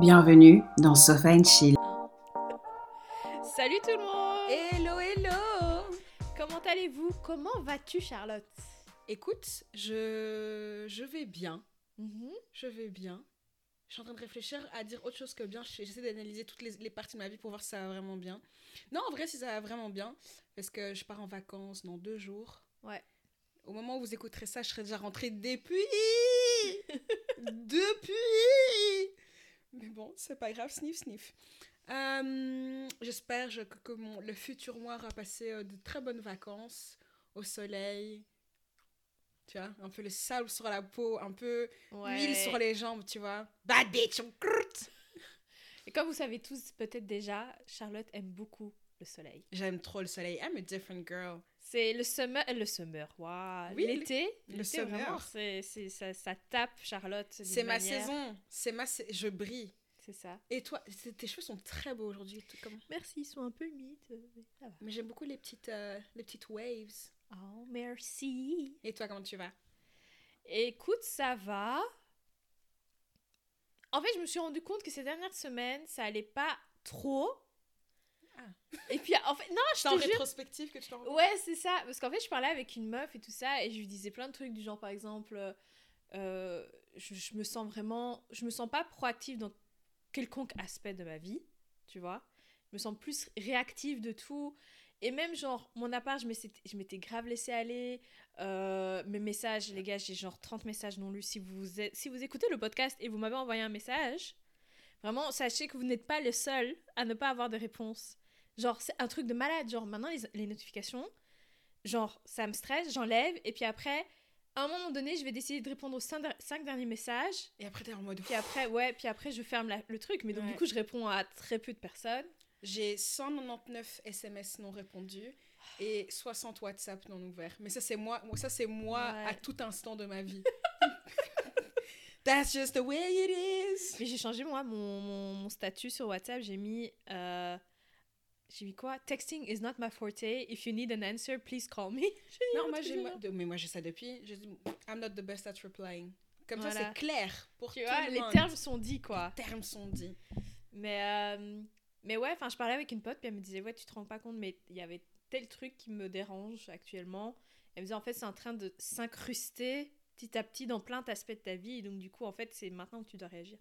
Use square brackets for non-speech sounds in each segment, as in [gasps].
Bienvenue dans Sofa and Chill. Salut tout le monde Hello, hello Comment allez-vous? Comment vas-tu Charlotte? Écoute, je, je vais bien. Mhm. Je vais bien. Je suis en train de réfléchir à dire autre chose que bien. J'essaie d'analyser toutes les, les parties de ma vie pour voir si ça va vraiment bien. Non, en vrai, si ça va vraiment bien. Parce que je pars en vacances dans deux jours. Ouais. Au moment où vous écouterez ça, je serai déjà rentrée depuis. [laughs] depuis. Mais bon, c'est pas grave, sniff, sniff. Euh, J'espère je- que, que mon, le futur moi aura passé euh, de très bonnes vacances au soleil. Tu vois, un peu le sable sur la peau, un peu l'huile sur les jambes, tu vois. Bad bitch, on. Et comme vous savez tous peut-être déjà, Charlotte aime beaucoup le soleil. J'aime trop le soleil. I'm a different girl. C'est le summer, le summer, waouh. Oui, l'été, le summer. vraiment, c'est, ça, ça tape Charlotte. C'est ma saison. C'est ma sa- Je brille. C'est ça. Et toi, tes cheveux sont très beaux aujourd'hui. tout comme- Merci, ils sont un peu humides. euh. Mais j'aime beaucoup les petites, euh, les petites waves. Oh, merci. Et toi, comment tu vas? Écoute, ça va. En fait, je me suis rendu compte que ces dernières semaines, ça allait pas trop. Ah. Et puis, en fait, non, je en te jure. rétrospective que tu t'en Ouais, c'est ça. Parce qu'en fait, je parlais avec une meuf et tout ça, et je lui disais plein de trucs du genre, par exemple, euh, je, je me sens vraiment. Je me sens pas proactive dans quelconque aspect de ma vie, tu vois. Je me sens plus réactive de tout. Et même, genre, mon appart, je m'étais je m'étais grave laissé aller. Euh, mes messages, les gars, j'ai genre 30 messages non lus. Si vous, êtes- si vous écoutez le podcast et vous m'avez envoyé un message, vraiment, sachez que vous n'êtes pas le seul à ne pas avoir de réponse. Genre, c'est un truc de malade. Genre, maintenant, les, les notifications, genre, ça me stresse, j'enlève, et puis après, à un moment donné, je vais décider de répondre aux cinq, der- cinq derniers messages, Et après, t'es en mode. puis après, ouais, puis après, je ferme la- le truc. Mais donc, Ouais. du coup, je réponds à très peu de personnes. J'ai 199 SMS non répondus et 60 WhatsApp non ouverts. Mais ça, c'est moi, moi, ça, c'est moi Ouais. à tout instant de ma vie. [laughs] That's just the way it is. Mais j'ai changé, moi, mon, mon, mon statut sur WhatsApp. J'ai mis. euh, j'ai mis quoi? Texting is not my forte. If you need an answer, please call me. [laughs] Non, moi, j'ai, moi- mais moi, j'ai ça depuis. J'ai dit, I'm not the best at replying. Comme ça, c'est clair pour Tu tout vois, le les monde. termes sont dits, quoi. Les termes sont dits. Mais, euh, mais ouais, enfin, je parlais avec une pote, puis elle me disait, ouais, tu te rends pas compte, mais il y avait tel truc qui me dérange actuellement. Elle me disait, en fait, c'est en train de s'incruster petit à petit dans plein d'aspects de ta vie, et donc du coup, en fait, c'est maintenant que tu dois réagir.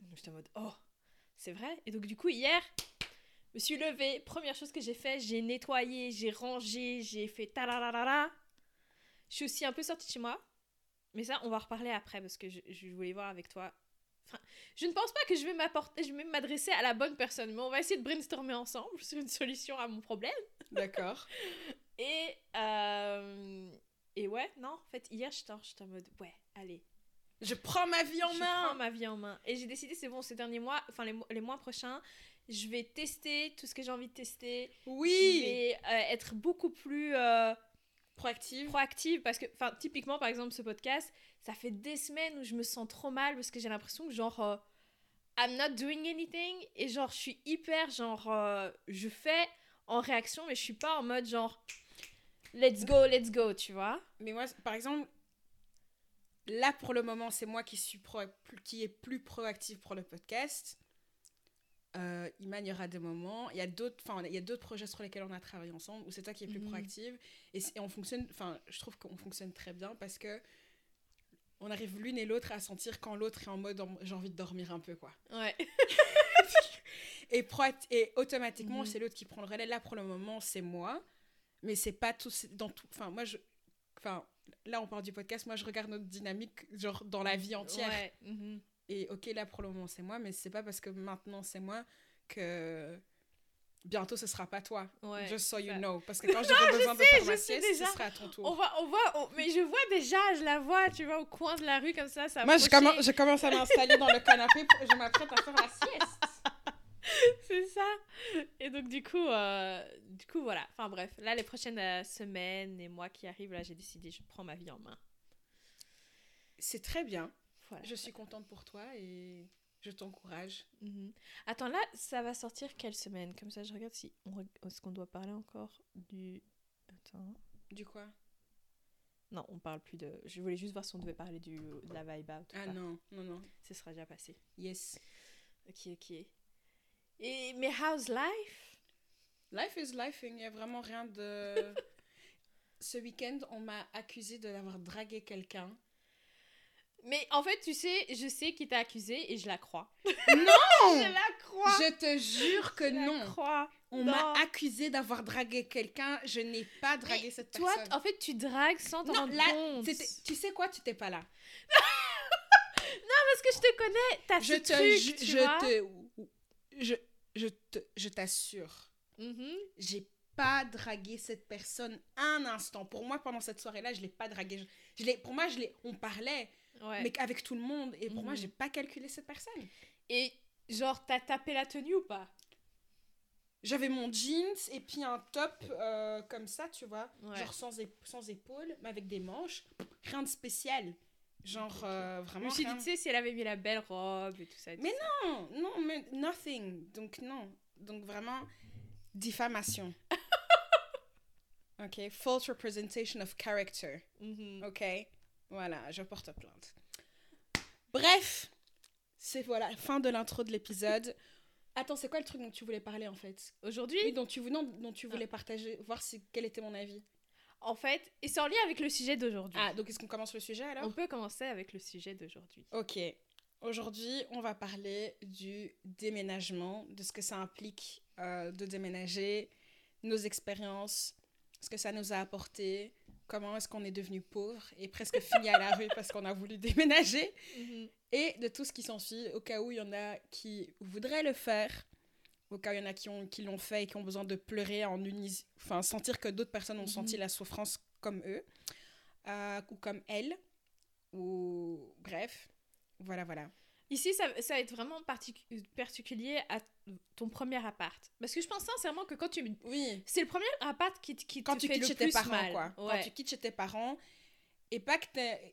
Donc j'étais en mode, oh, c'est vrai? Et donc du coup, hier, me suis levée, première chose que j'ai fait, j'ai nettoyé, j'ai rangé, j'ai fait tararara. Je suis aussi un peu sortie de chez moi, mais ça, on va en reparler après, parce que je, je voulais voir avec toi Enfin, je ne pense pas que je vais m'apporter, je vais m'adresser à la bonne personne, mais on va essayer de brainstormer ensemble sur une solution à mon problème. D'accord. [laughs] Et, euh, et ouais, non, en fait, hier, j'étais en, mode, ouais, allez, Je prends ma vie en je main. prends ma vie en main. Et j'ai décidé, c'est bon, ces derniers mois, enfin les, les mois prochains, je vais tester tout ce que j'ai envie de tester. Je Oui. vais euh, être beaucoup plus euh, Proactive. proactive parce que, enfin, typiquement, par exemple, ce podcast, ça fait des semaines où je me sens trop mal parce que j'ai l'impression que, genre, euh, I'm not doing anything et, genre, je suis hyper, genre, euh, je fais en réaction, mais je suis pas en mode, genre, let's go, let's go, tu vois. Mais moi, par exemple, là pour le moment, c'est moi qui suis pro- qui est plus proactive pour le podcast. Euh, Iman, il y aura des moments. Il y a d'autres, enfin, il y a d'autres projets sur lesquels on a travaillé ensemble où c'est toi qui es plus Mhm. proactive. Et, on fonctionne, enfin, je trouve qu'on fonctionne très bien parce que on arrive l'une et l'autre à sentir quand l'autre est en mode j'ai envie de dormir un peu quoi. Ouais. [laughs] Et, et automatiquement, Mhm. c'est l'autre qui prend le relais. Là, pour le moment, c'est moi. Mais c'est pas tout. Dans tout enfin, moi, je. Enfin, là, on parle du podcast. Moi, je regarde notre dynamique, genre, dans la vie entière. Ouais. mhm. Et ok, là, pour le moment, c'est moi. Mais c'est pas parce que maintenant, c'est moi que. Bientôt, ce sera pas toi. Ouais, Just so you ça. know. Parce que [laughs] quand j'aurai besoin de faire sais sieste, ce sera à ton tour. On va, on va, on- mais je vois déjà, je la vois, tu vois, au coin de la rue comme ça, ça Moi, je commence, je commence à m'installer dans le [laughs] canapé. pour- Je m'apprête à faire la sieste. [laughs] C'est ça. Et donc du coup, euh, du coup voilà. Enfin bref, là les prochaines euh, semaines et mois qui arrivent, là j'ai décidé, je prends ma vie en main. C'est très bien. Voilà. Je suis contente pour toi et je t'encourage. Mhm. Attends là, ça va sortir quelle semaine? Comme ça, je regarde si on est-ce qu'on doit parler encore du. Attends. Du quoi? Non, on parle plus de. Je voulais juste voir si on devait parler du de la vibe out. ou Ah pas. non, non, non. Ce sera déjà passé. Yes. Ok, ok. Et, mais how's life? Life is life, il n'y a vraiment rien de... [laughs] Ce week-end, on m'a accusé de l'avoir dragué quelqu'un. Mais en fait, tu sais, je sais qui t'a accusé et je la crois. [laughs] Non Je la crois! Je te jure que Je la non. crois. On Non. m'a accusé d'avoir dragué quelqu'un. Je n'ai pas dragué Mais cette Toi, personne. en fait, tu dragues sans t'en Non, rendre là, compte. Tu sais quoi, tu t'es pas là. [laughs] Parce que je te connais, t'as Je ce te, truc, tu je vois? te, je, je te, je t'assure, Mhm. j'ai pas dragué cette personne un instant. Pour moi, pendant cette soirée-là, je l'ai pas dragué. Je, je pour moi, je l'ai, on parlait, Ouais. mais avec tout le monde. Et pour moi, Mhm. j'ai pas calculé cette personne. Et genre, t'as tapé la tenue ou pas? J'avais mon jeans et puis un top euh, comme ça, tu vois, Ouais. genre sans, sans épaules, mais avec des manches. Rien de spécial. Genre euh, Je vraiment. me suis dit, tu sais, si elle avait mis la belle robe et tout ça. et tout Mais ça. Non, non, mais nothing. Donc non. Donc vraiment, diffamation. [laughs] ok, false representation of character. Mhm. Ok, voilà, je porte plainte. Bref, c'est voilà, fin de l'intro de l'épisode. Attends, c'est quoi le truc dont tu voulais parler en fait? Aujourd'hui, Oui, dont tu, vou- non, dont tu voulais partager, voir si, quel était mon avis. en fait, et c'est en lien avec le sujet d'aujourd'hui. Ah, donc est-ce qu'on commence le sujet alors? On peut commencer avec le sujet d'aujourd'hui. Ok. Aujourd'hui, on va parler du déménagement, de ce que ça implique euh, de déménager, nos expériences, ce que ça nous a apporté, comment est-ce qu'on est devenu pauvre et presque fini à la rue parce qu'on a voulu déménager, Mhm. et de tout ce qui s'ensuit au cas où il y en a qui voudraient le faire, au cas où il y en a qui, ont, qui l'ont fait et qui ont besoin de pleurer en unis, enfin sentir que d'autres personnes ont Mhm. senti la souffrance comme eux, euh, ou comme elles, ou bref, voilà, voilà. Ici, ça, ça va être vraiment particu- particulier à ton premier appart. Parce que je pense sincèrement que quand tu... Oui, C'est le premier appart qui, t- qui quand te tu fait quittes le chez tes plus parents, mal. quoi. Quand Ouais. tu quittes chez tes parents, et pas que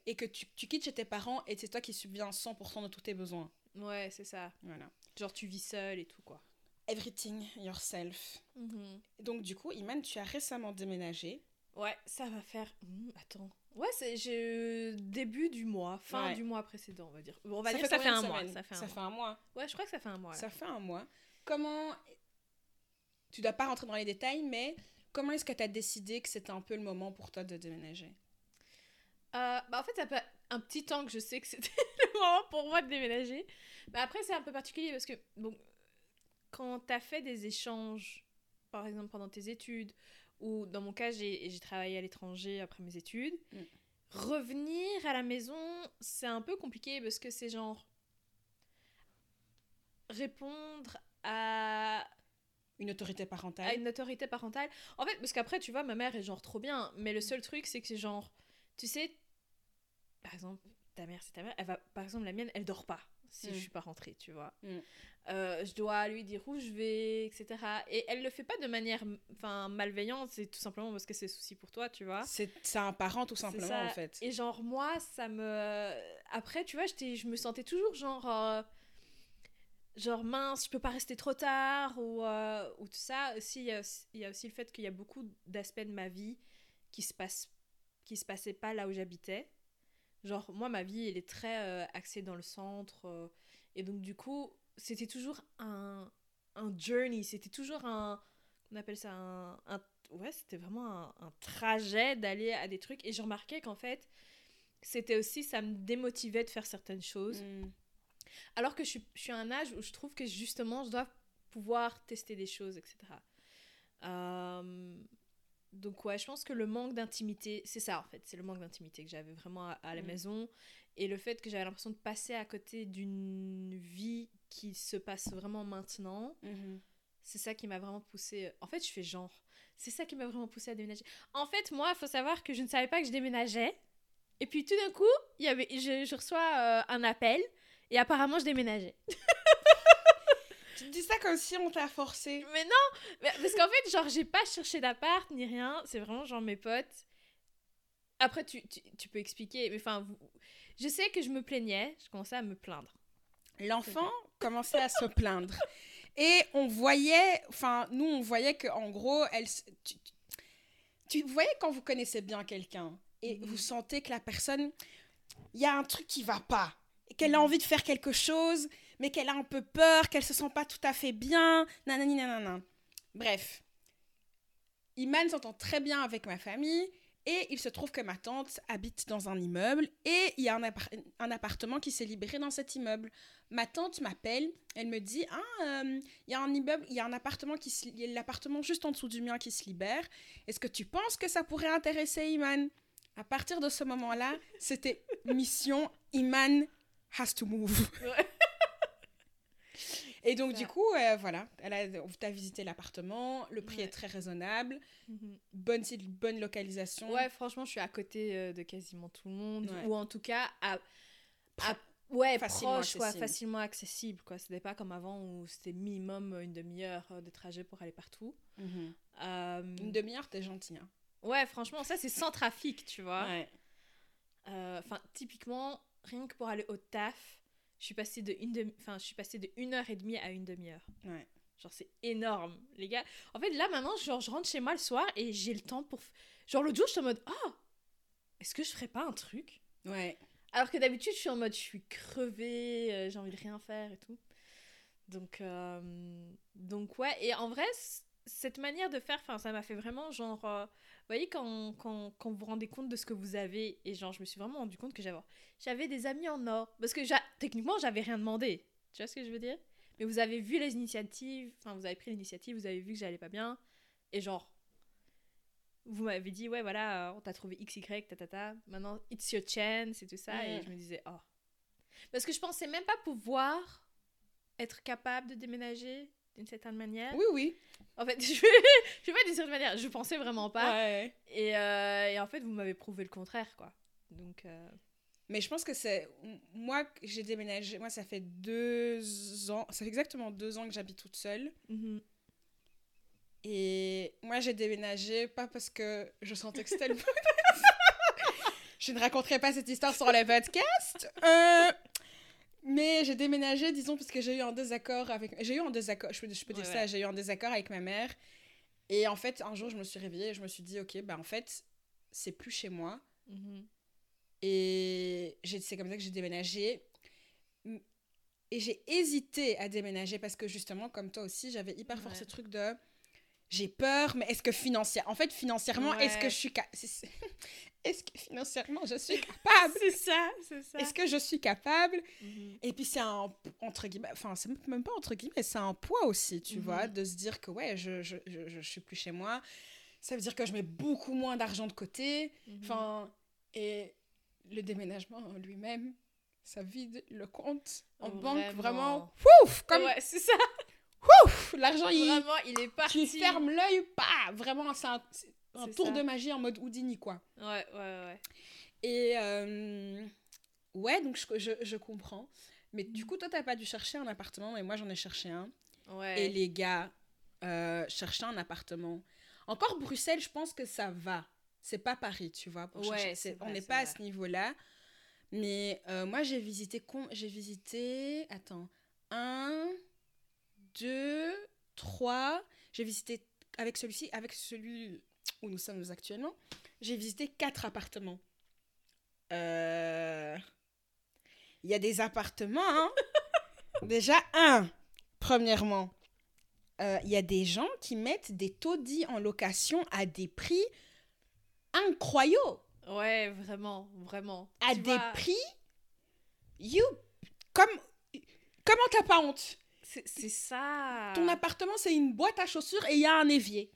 et que tu, tu quittes chez tes parents et c'est toi qui subviens 100% de tous tes besoins. Ouais, c'est ça. Voilà. Genre, tu vis seul et tout, quoi. Everything yourself. Mhm. Donc du coup, Iman, tu as récemment déménagé. Ouais, ça va faire... Hmm, attends. Ouais, c'est je- début du mois, fin Ouais. du mois précédent, on va dire. On va ça dire que ça fait un mois. Ça fait un Ça mois. fait un mois. Ouais, je crois que ça fait un mois. là. Ça fait un mois. Comment... Tu dois pas rentrer dans les détails, mais comment est-ce que tu as décidé que c'était un peu le moment pour toi de déménager? Euh, bah en fait, ça fait un petit temps que je sais que c'était [laughs] le moment pour moi de déménager. Mais après, c'est un peu particulier parce que, bon, quand tu as fait des échanges, par exemple pendant tes études, ou dans mon cas, j'ai j'ai travaillé à l'étranger après mes études, Mm. revenir à la maison, c'est un peu compliqué parce que c'est genre répondre à Une autorité parentale à une autorité parentale. En fait, parce qu'après, tu vois, ma mère est genre trop bien, mais le seul truc, c'est que c'est genre, tu sais, par exemple, ta mère, c'est ta mère, elle va, par exemple, la mienne, elle dort pas si Mm. je suis pas rentrée, tu vois. Mm. Euh, je dois lui dire où je vais, etc. Et elle le fait pas de manière, enfin, malveillante, c'est tout simplement parce que c'est souci pour toi, tu vois. C'est un parent tout simplement ça. en fait. Et genre, moi, ça me. Après, tu vois, je me sentais toujours genre. euh, Genre, mince, je peux pas rester trop tard, ou, euh, ou tout ça. Aussi, il y, a aussi- il y a aussi le fait qu'il y a beaucoup d'aspects de ma vie qui se, passent, qui se passaient pas là où j'habitais. Genre, moi, ma vie, elle est très euh, axée dans le centre. euh, et donc, du coup, c'était toujours un, un journey. C'était toujours un. On appelle ça un. un- ouais, c'était vraiment un, un trajet d'aller à des trucs. Et je remarquais qu'en fait, c'était aussi. Ça me démotivait de faire certaines choses. Mm. Alors que je suis, je suis à un âge où je trouve que justement, je dois pouvoir tester des choses, etc. Euh, donc ouais, je pense que le manque d'intimité, c'est ça en fait, c'est le manque d'intimité que j'avais vraiment à, à la Mm. maison et le fait que j'avais l'impression de passer à côté d'une vie qui se passe vraiment maintenant, Mhm. c'est ça qui m'a vraiment poussé. En fait, je fais genre, c'est ça qui m'a vraiment poussé à déménager. En fait, moi, il faut savoir que je ne savais pas que je déménageais. Et puis tout d'un coup, y avait, je, je reçois euh, un appel et apparemment je déménageais. [laughs] Tu dis ça comme si on t'a forcé. Mais non, mais- parce qu'en fait, genre, j'ai pas cherché d'appart ni rien. C'est vraiment genre mes potes. Après, tu, tu, tu peux expliquer, mais enfin, vous- je sais que je me plaignais, je commençais à me plaindre. L'enfant commençait à se plaindre. Et on voyait, enfin, nous, on voyait que en gros, elle, tu, tu- voyais quand vous connaissez bien quelqu'un et Mhm. vous sentez que la personne, il y a un truc qui va pas, qu'elle a Mhm. envie de faire quelque chose, mais qu'elle a un peu peur, qu'elle se sent pas tout à fait bien. Bref, Iman s'entend très bien avec ma famille et il se trouve que ma tante habite dans un immeuble et il y a un, appar- un appartement qui s'est libéré dans cet immeuble. Ma tante m'appelle, elle me dit Ah, euh, il y a un immeuble, il y a un appartement qui l'appartement juste en dessous du mien qui se libère. Est-ce que tu penses que ça pourrait intéresser Iman? À partir de ce moment-là, c'était mission Iman has to move. Et donc, du coup, euh, voilà, elle a, on t'a visité l'appartement, le prix Ouais. est très raisonnable, Mhm. bonne, bonne localisation. Ouais, franchement, je suis à côté euh, de quasiment tout le monde. Ouais. Ou en tout cas, à, à- ouais, facilement proche, quoi, accessible. facilement accessible. quoi. C'était pas comme avant où c'était minimum une demi-heure euh, de trajet pour aller partout. Mhm. Euh, Une demi-heure, t'es gentil. Hein. ouais, franchement, ça, c'est sans trafic, tu vois. Ouais. Euh, Enfin, typiquement, rien que pour aller au taf, je suis passée de une demi... enfin, je suis passée de une heure et demie à une demi-heure. Ouais. Genre, c'est énorme, les gars. En fait, là, maintenant, genre, je rentre chez moi le soir et j'ai le temps pour... Genre, l'autre jour, je suis en mode, ah, est-ce que je ferais pas un truc? Ouais. Alors que d'habitude, je suis en mode, je suis crevée, euh, j'ai envie de rien faire et tout. Donc, euh, donc ouais. Et en vrai, cette manière de faire, enfin, ça m'a fait vraiment genre, euh, vous voyez quand, quand, quand vous vous rendez compte de ce que vous avez et genre, je me suis vraiment rendu compte que j'avais, j'avais des amis en or parce que techniquement, j'avais rien demandé. Tu vois ce que je veux dire? Mais vous avez vu les initiatives, enfin, vous avez pris l'initiative, vous avez vu que j'allais pas bien et genre. Vous m'avez dit, ouais, voilà, euh, on t'a trouvé XY, tatata. Maintenant, it's your chance et tout ça. Et Mm. je me disais, oh. Parce que je pensais même pas pouvoir être capable de déménager d'une certaine manière. Oui, oui. En fait, je, [laughs] je vais pas d'une certaine manière, je pensais vraiment pas. Ouais. Et, euh, et en fait, vous m'avez prouvé le contraire, quoi. Donc, euh, Mais je pense que c'est. Moi, j'ai déménagé. Moi, ça fait deux ans. Ça fait exactement deux ans que j'habite toute seule. mhm. Et moi, j'ai déménagé pas parce que je sentais que c'était le [laughs] Je ne raconterai pas cette histoire sur le podcast. Euh, Mais j'ai déménagé, disons, parce que j'ai eu un désaccord avec. J'ai eu un désaccord, je peux, je peux dire Ouais, ça, ouais. j'ai eu un désaccord avec ma mère. Et en fait, un jour, je me suis réveillée et je me suis dit, ok, bah en fait, c'est plus chez moi. Mhm. Et j'ai- c'est comme ça que j'ai déménagé. Mm. Et j'ai hésité à déménager parce que justement, comme toi aussi, j'avais hyper fort ce truc de j'ai peur, mais est-ce que financièrement, en fait, financièrement, est-ce que Ouais. je suis ca- c'est- c'est- [laughs] est-ce que financièrement je suis [laughs] capable? C'est ça, c'est ça. Est-ce que je suis capable? Mhm. Et puis c'est un entre guillemets, enfin c'est même pas entre guillemets, c'est un poids aussi, tu Mhm. vois, de se dire que ouais, je, je, je, je suis plus chez moi. Ça veut dire que je mets beaucoup moins d'argent de côté. Mhm. Enfin, et le déménagement en lui-même, ça vide le compte en banque vraiment. Ouf, comme Ouais, c'est ça. Ouf, l'argent il Vraiment, il est parti. tu fermes l'œil, pas vraiment c'est un, tour ça. de magie en mode Houdini quoi. Ouais, ouais, ouais. Et euh, ouais, donc je, je, je comprends. Mais du coup, toi, t'as pas dû chercher un appartement, mais moi, j'en ai cherché un. Ouais. Et les gars, euh, chercher un appartement. Encore Bruxelles, je pense que ça va. C'est pas Paris, tu vois. pour Ouais, chercher- on vrai, n'est pas à ce niveau-là. Mais euh, moi, j'ai visité. J'ai visité. Attends. Un, deux, trois. J'ai visité. Avec celui-ci, avec celui où nous sommes actuellement, j'ai visité quatre appartements. Euh, Il y a des appartements. hein. [laughs] Déjà, un, premièrement, euh, il y a des gens qui mettent des taudis en location à des prix incroyables. Ouais, vraiment, vraiment. À Tu des vois, prix. You. Comme. Comment t'as pas honte? C'est ça. Ton appartement, c'est une boîte à chaussures et il y a un évier.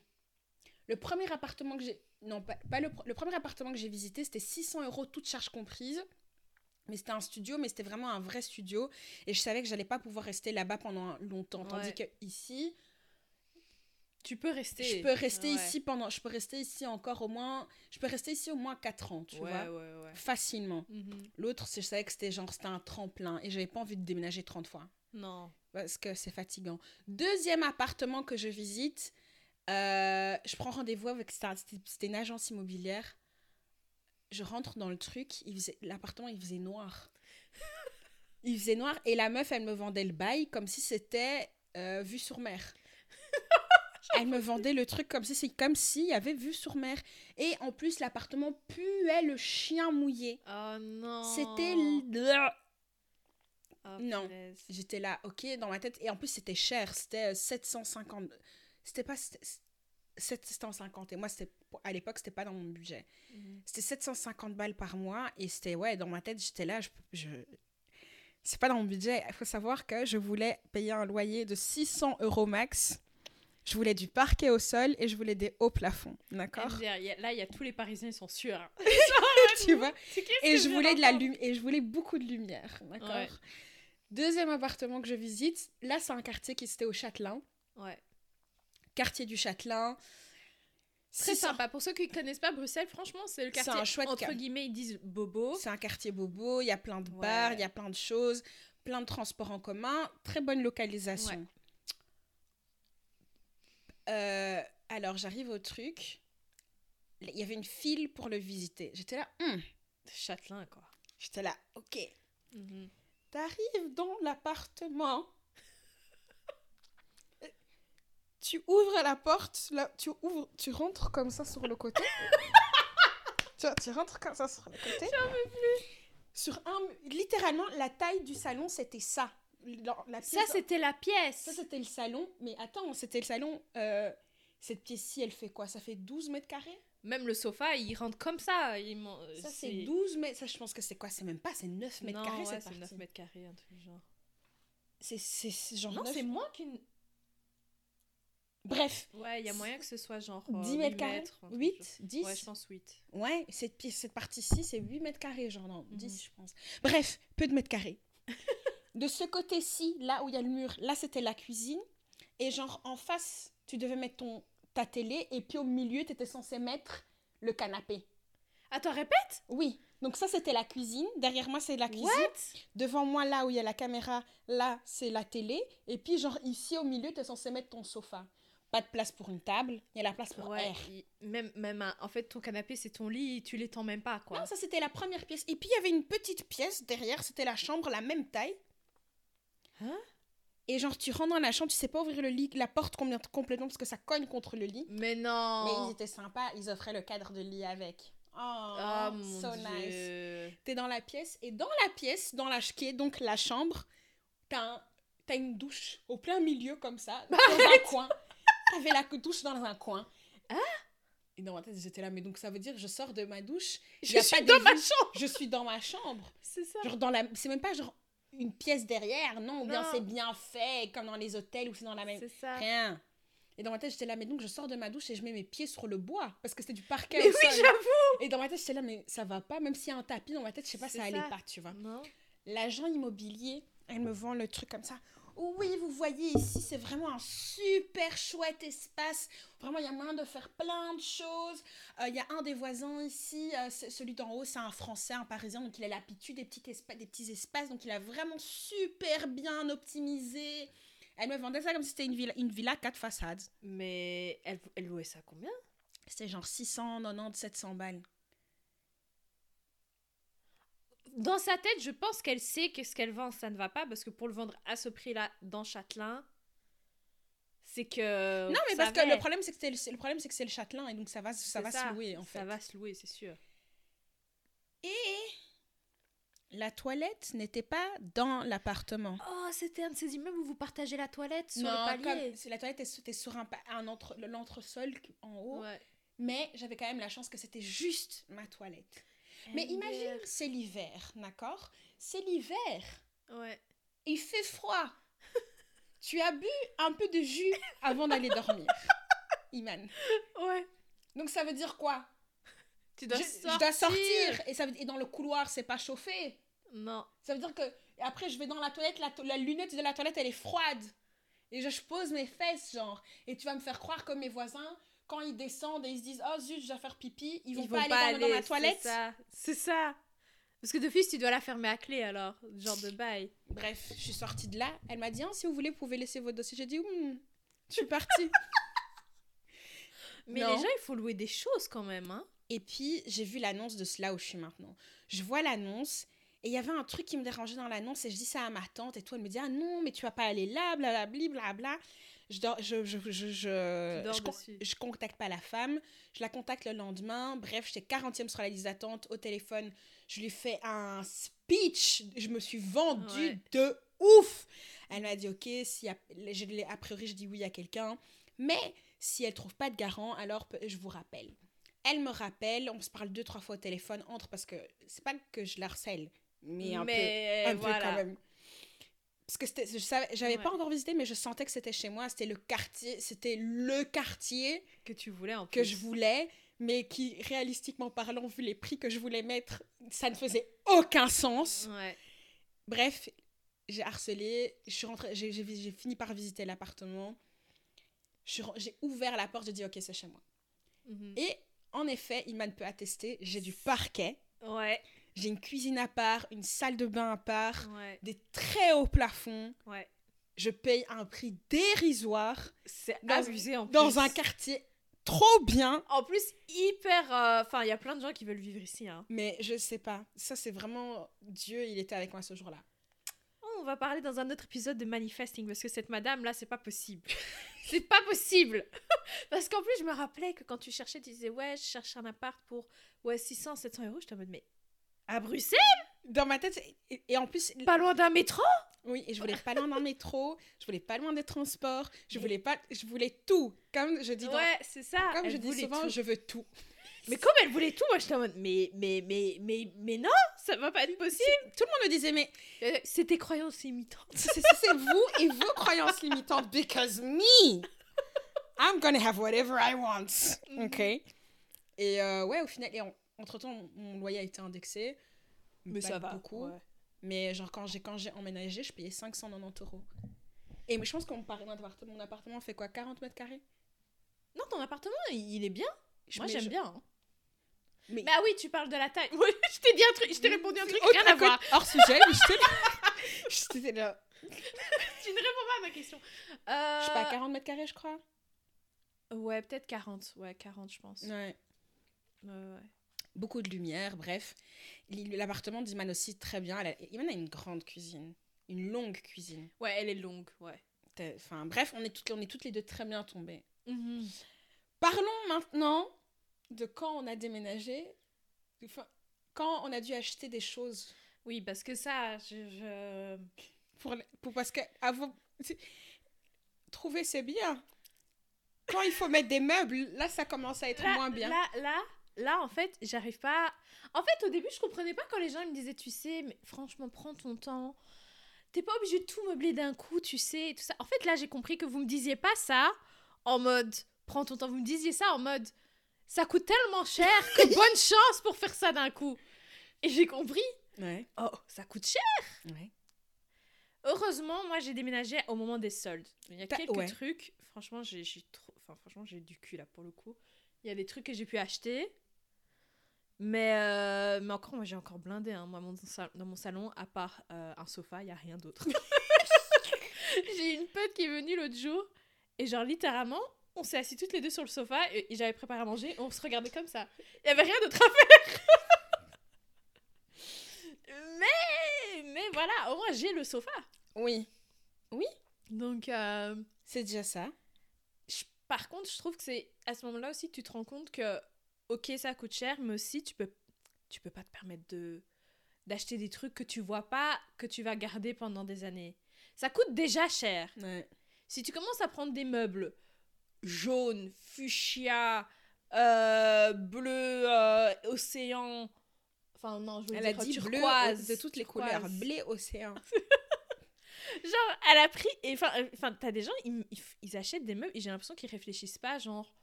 Le premier appartement que j'ai. Non, pas, pas le, pr- le premier appartement que j'ai visité, c'était 600 euros, toutes charges comprises. Mais c'était un studio, mais c'était vraiment un vrai studio. Et je savais que j'allais pas pouvoir rester là-bas pendant longtemps. Tandis que ici, Tu peux rester. je peux rester Ouais. ici pendant. Je peux rester ici encore au moins. Je peux rester ici au moins 4 ans, tu ouais, vois. ouais, ouais. Facilement. Mhm. L'autre, c'est- je savais que c'était genre, c'était un tremplin. Et j'avais pas envie de déménager 30 fois. Non. Parce que c'est fatigant. Deuxième appartement que je visite, euh, je prends rendez-vous avec c'était une agence immobilière. Je rentre dans le truc, l'appartement il faisait noir. [laughs] il faisait noir et la meuf elle me vendait le bail comme si c'était euh, vue sur mer. [laughs] elle me vendait le truc comme si c'est comme s'il y avait vue sur mer et en plus l'appartement puait le chien mouillé. Oh non. C'était Oh, Non. J'étais là, ok, dans ma tête. Et en plus, c'était cher. C'était euh, 750. C'était pas. c'était 750. Et moi, à l'époque, c'était pas dans mon budget. Mhm. C'était 750 balles par mois. Et c'était, ouais, dans ma tête, j'étais là. Je, je... C'est pas dans mon budget. Il faut savoir que je voulais payer un loyer de 600 euros max. Je voulais du parquet au sol et je voulais des hauts plafonds. D'accord? Là, il y a tous les Parisiens, ils sont sûrs. hein. [laughs] Tu vois? Et je voulais de la lumière et je voulais beaucoup de lumière, d'accord? Ouais. Deuxième appartement que je visite, là c'est un quartier qui était au Châtelain, Ouais. quartier du Châtelain. Très 600 sympa. Pour ceux qui connaissent pas Bruxelles, franchement, c'est le quartier. un chouette entre guillemets, ils disent bobo. C'est un quartier bobo, il y a plein de bars, il Ouais. y a plein de choses, plein de transports en commun, très bonne localisation. Ouais. Euh, alors j'arrive au truc, il y avait une file pour le visiter. J'étais là, hum. Châtelain, quoi. j'étais là, ok. Mhm. T'arrives dans l'appartement. [laughs] tu ouvres la porte, là, tu ouvres, tu rentres comme ça sur le côté. [laughs] tu, vois, tu rentres comme ça sur le côté. Sur un, littéralement, la taille du salon, c'était ça. La Ça, c'était la pièce. ça, c'était le salon. Mais attends, c'était le salon. euh, cette pièce-ci, elle fait quoi? Ça fait 12 mètres carrés? Même le sofa, il rentre comme ça. Il m'en- Ça, c'est 12 mètres. Ça, je pense que c'est quoi? C'est même pas, c'est 9 mètres non, carrés ouais, c'est 9 partie. mètres carrés, un truc du genre. C'est genre Non, 9 c'est moins qu'une. Bref, Ouais, il y a moyen que ce soit genre. euh, 10 huit mètres carrés? mètres, un truc 8 du genre. 10 Ouais, je pense 8. Ouais, cette, pièce, cette partie-ci, c'est 8 mètres carrés, genre, non, Mhm. 10, je pense. Bref, peu de mètres carrés. [laughs] de ce côté-ci, là où il y a le mur, là, c'était la cuisine. Et genre, en face, tu devais mettre ton, ta télé. Et puis au milieu, tu étais censé mettre le canapé. Attends, répète Oui, donc ça, c'était la cuisine. Derrière moi, c'est la cuisine. What? Devant moi, là où il y a la caméra, là, c'est la télé. Et puis, genre, ici, au milieu, tu es censé mettre ton sofa. Pas de place pour une table, il y a la place pour Ouais, air. même, même un- en fait, ton canapé, c'est ton lit, tu l'étends même pas, quoi. Non, ça c'était la première pièce. Et puis il y avait une petite pièce derrière, c'était la chambre, la même taille. Hein? Et genre, tu rentres dans la chambre, tu sais pas ouvrir le lit, la porte combien- complètement parce que ça cogne contre le lit. Mais non Mais ils étaient sympas, ils offraient le cadre de lit avec. Oh, Oh mon so nice. dieu T'es dans la pièce, et dans la pièce, dans la qui est donc la chambre, t'as un- t'as une douche au plein milieu comme ça, dans un coin. T'avais la douche dans un coin. Hein Et dans ma tête, j'étais là, mais donc ça veut dire je sors de ma douche, Je y a suis pas dans ma chambre je suis dans ma chambre. C'est ça Genre dans la c'est même pas genre une pièce derrière, non, ou bien c'est bien fait comme dans les hôtels ou c'est dans la même C'est ça rien. Et dans ma tête, j'étais là mais donc je sors de ma douche et je mets mes pieds sur le bois parce que c'était du parquet Mais oui, j'avoue Et dans ma tête, j'étais là mais ça va pas même s'il y a un tapis dans ma tête, je sais pas C'est ça allait ça. pas, tu vois. Non L'agent immobilier, elle me vend le truc comme ça. Oui, vous voyez ici, c'est vraiment un super chouette espace. Vraiment, il y a moyen de faire plein de choses. Euh, Il y a un des voisins ici, euh, celui d'en haut, c'est un Français, un Parisien, donc il a l'habitude des, petits des petits espaces, donc il a vraiment super bien optimisé. Elle me vendait ça comme si c'était une villa, une villa quatre façades. Mais elle, elle louait ça combien? C'était genre 690, 700 balles. Dans sa tête, je pense qu'elle sait que ce qu'elle vend, ça ne va pas, parce que pour le vendre à ce prix-là dans Châtelain, c'est que... non, mais parce que le problème, c'est que c'est le, le problème, c'est que c'est le Châtelain, et donc ça va, ça va se louer, en fait. Ça va se louer, c'est sûr. Et la toilette n'était pas dans l'appartement. Oh, c'était un de ces immeubles où vous partagez la toilette sur non, le palier. comme- la toilette était sur un, entre, le- l'entresol en haut. Ouais. Mais j'avais quand même la chance que c'était juste ma toilette. Mais imagine, c'est l'hiver, d'accord? C'est l'hiver. Ouais. Il fait froid. [laughs] tu as bu un peu de jus avant d'aller dormir. [laughs] Iman. Ouais. Donc ça veut dire quoi? Tu dois je, sortir. je dois sortir. Et, ça veut, et dans le couloir, c'est pas chauffé. Non. Ça veut dire que après je vais dans la toilette, la, to- la lunette de la toilette elle est froide. Et je, je pose mes fesses genre. Et tu vas me faire croire que mes voisins, quand ils descendent et ils se disent oh zut je dois faire pipi, ils vont pas aller, dans, dans ma toilette. C'est ça. C'est ça. Parce que d'office, tu dois la fermer à clé alors. Genre de bail. Bref, je suis sortie de là. Elle m'a dit Ah, si vous voulez vous pouvez laisser votre dossier. J'ai dit Hmm, je suis partie. [laughs] Mais Non. gens, il faut louer des choses quand même, hein. et puis j'ai vu l'annonce de cela où je suis maintenant. Je vois l'annonce. Et il y avait un truc qui me dérangeait dans l'annonce et je dis ça à ma tante et tout. Elle me dit Ah non, mais tu vas pas aller là, blablabla. Bla, bla. Je, dors- je, je, je, je, je, con- dessus. je contacte pas la femme. Je la contacte le lendemain. Bref, j'étais 40e sur la liste d'attente au téléphone. Je lui fais un speech. Je me suis vendue Ouais. de ouf. Elle m'a dit, ok, si a, a priori, je dis oui à quelqu'un, mais si elle trouve pas de garant, alors je vous rappelle. Elle me rappelle, on se parle deux, trois fois au téléphone, entre, parce que c'est pas que je la harcèle, mais un peu Mais un voilà. peu quand même. Parce que c'était- je savais, j'avais pas encore visité, mais je sentais que c'était chez moi. C'était le quartier, c'était le quartier Que tu voulais en que plus. je voulais, mais qui, réalistiquement parlant, vu les prix que je voulais mettre, ça ne [laughs] faisait aucun sens. Ouais. Bref, j'ai harcelé, je suis rentrée, j'ai, j'ai- j'ai fini par visiter l'appartement. Je J'ai ouvert la porte, j'ai dit ok, c'est chez moi. Mhm. Et en effet, Iman peut attester, j'ai du parquet, Ouais. J'ai une cuisine à part, une salle de bain à part, Ouais. des très hauts plafonds. Ouais. Je paye un prix dérisoire C'est abusé en plus. dans un quartier trop bien. En plus, hyper. euh, Enfin, il y a plein de gens qui veulent vivre ici. Hein. Mais je sais pas. Ça, c'est vraiment Dieu, il était avec moi ce jour-là. Oh, on va parler dans un autre épisode de manifesting parce que cette madame là, c'est pas possible. [laughs] c'est pas possible. [laughs] parce qu'en plus, je me rappelais que quand tu cherchais, tu disais ouais, je cherche un appart pour ouais 600, 700 euros. J'étais en mode mais à Bruxelles, Dans ma tête, et, et en plus, pas loin d'un métro? oui, et je voulais pas loin d'un métro, je voulais pas loin des transports, je voulais pas, je voulais tout. Comme je dis, dans- Ouais, c'est ça. comme elle je dis souvent, tout. je veux tout. Mais comme elle voulait tout, moi j'étais en mode mais mais mais mais mais non, ça va pas être possible. Tout le monde me disait, mais Euh, C'est tes croyances limitantes. c'est vous et vos croyances limitantes, because me, I'm gonna have whatever I want. Mhm. Ok. Et euh, ouais, au final, et en- entre-temps, mon- mon loyer a été indexé. Pas beaucoup. ouais. Mais genre, quand j'ai, quand j'ai emménagé, je payais 590 euros. Et je pense qu'on parlait mon appartement, mon appartement fait quoi 40 mètres carrés? Non, ton appartement, il est bien. Je- Moi mais j'aime je- bien. hein. Mais... Mais ah oui, tu parles de la taille. [laughs] Je t'ai dit un truc, je t'ai répondu un truc, rien à voir. Hors sujet, mais je J'étais [laughs] là. [laughs] Tu ne réponds pas à ma question. Euh... Je sais pas, 40 mètres carrés, je crois? Ouais, peut-être 40. Ouais, 40, je pense. Ouais. Ouais, ouais. Beaucoup de lumière, bref. L'appartement d'Iman aussi, très bien. Elle a... Iman a une grande cuisine. Une longue cuisine. Ouais, elle est longue, ouais. Enfin, bref, on est, toutes, on est toutes les deux très bien tombées. Mhm. Parlons maintenant de quand on a déménagé. Enfin, quand on a dû acheter des choses. Oui, parce que ça, je... je- Pour, pour- parce que avant, trouver c'est bien. Quand il faut mettre des meubles, là ça commence à être Là, moins bien. Là, là, là, en fait, j'arrive pas... En fait, au début, je comprenais pas quand les gens ils me disaient, tu sais, mais franchement, prends ton temps. T'es pas obligé de tout meubler d'un coup, tu sais, et tout ça. En fait, là, j'ai compris que vous me disiez pas ça en mode, prends ton temps. Vous me disiez ça en mode, ça coûte tellement cher que [laughs] bonne chance pour faire ça d'un coup. Et j'ai compris, Ouais. oh, ça coûte cher. ouais. Heureusement, moi, j'ai déménagé au moment des soldes. Il y a quelques ouais. trucs. Franchement, j'ai j'ai trop... Enfin, franchement, j'ai du cul, là, pour le coup. Il y a des trucs que j'ai pu acheter. Mais, euh, mais encore, moi, j'ai encore blindé. Hein. Moi, mon dans mon salon, à part euh, un sofa, il n'y a rien d'autre. [laughs] [laughs] j'ai une pote qui est venue l'autre jour. Et genre, littéralement, on s'est assis toutes les deux sur le sofa. Et, et j'avais préparé à manger. On se regardait comme ça. Il n'y avait rien d'autre à faire. [laughs] mais, mais voilà, au moins, j'ai le sofa. Oui, Donc, euh, c'est déjà ça. je- par contre, je trouve que c'est à ce moment-là aussi que tu te rends compte que, ok, ça coûte cher, mais aussi tu peux, tu peux pas te permettre de d'acheter des trucs que tu vois pas, que tu vas garder pendant des années. Ça coûte déjà cher. Ouais. Si tu commences à prendre des meubles jaunes, fuchsia, euh, bleu, euh, océan, enfin non, je veux Elle a dire bleu turquoise, de toutes les turquoise. couleurs. Blé océan. [laughs] Genre, elle a pris. et Enfin, euh, enfin t'as des gens, ils, ils, ils achètent des meubles et j'ai l'impression qu'ils réfléchissent pas, genre.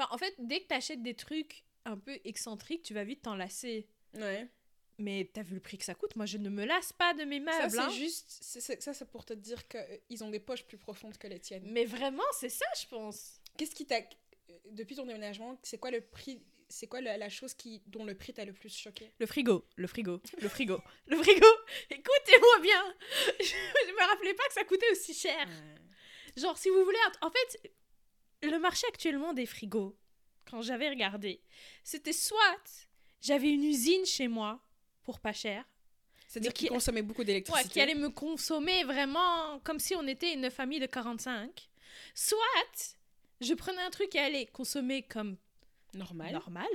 Enfin, en fait, dès que t'achètes des trucs un peu excentriques, tu vas vite t'en lasser. Ouais. Mais t'as vu le prix que ça coûte Moi, je ne me lasse pas de mes Ça, meubles. hein. c'est juste. c'est- c'est- ça, c'est pour te dire qu'ils ont des poches plus profondes que les tiennes. Mais vraiment, c'est ça, je pense. Qu'est-ce qui t'a. euh, Depuis ton déménagement, c'est quoi le prix. C'est quoi la, la chose qui, dont le prix t'a le plus choqué? Le frigo, le frigo, le frigo, le frigo. [laughs] Écoutez-moi bien. [laughs] Je, je me rappelais pas que ça coûtait aussi cher. Genre, si vous voulez. En fait, le marché actuellement des frigos, quand j'avais regardé, c'était soit j'avais une usine chez moi pour pas cher, C'est-à-dire qui- qu'ils consommaient beaucoup ouais, d'électricité. qui allait me consommer vraiment comme si on était une famille de 45, soit je prenais un truc qui allait consommer comme Normal. normal,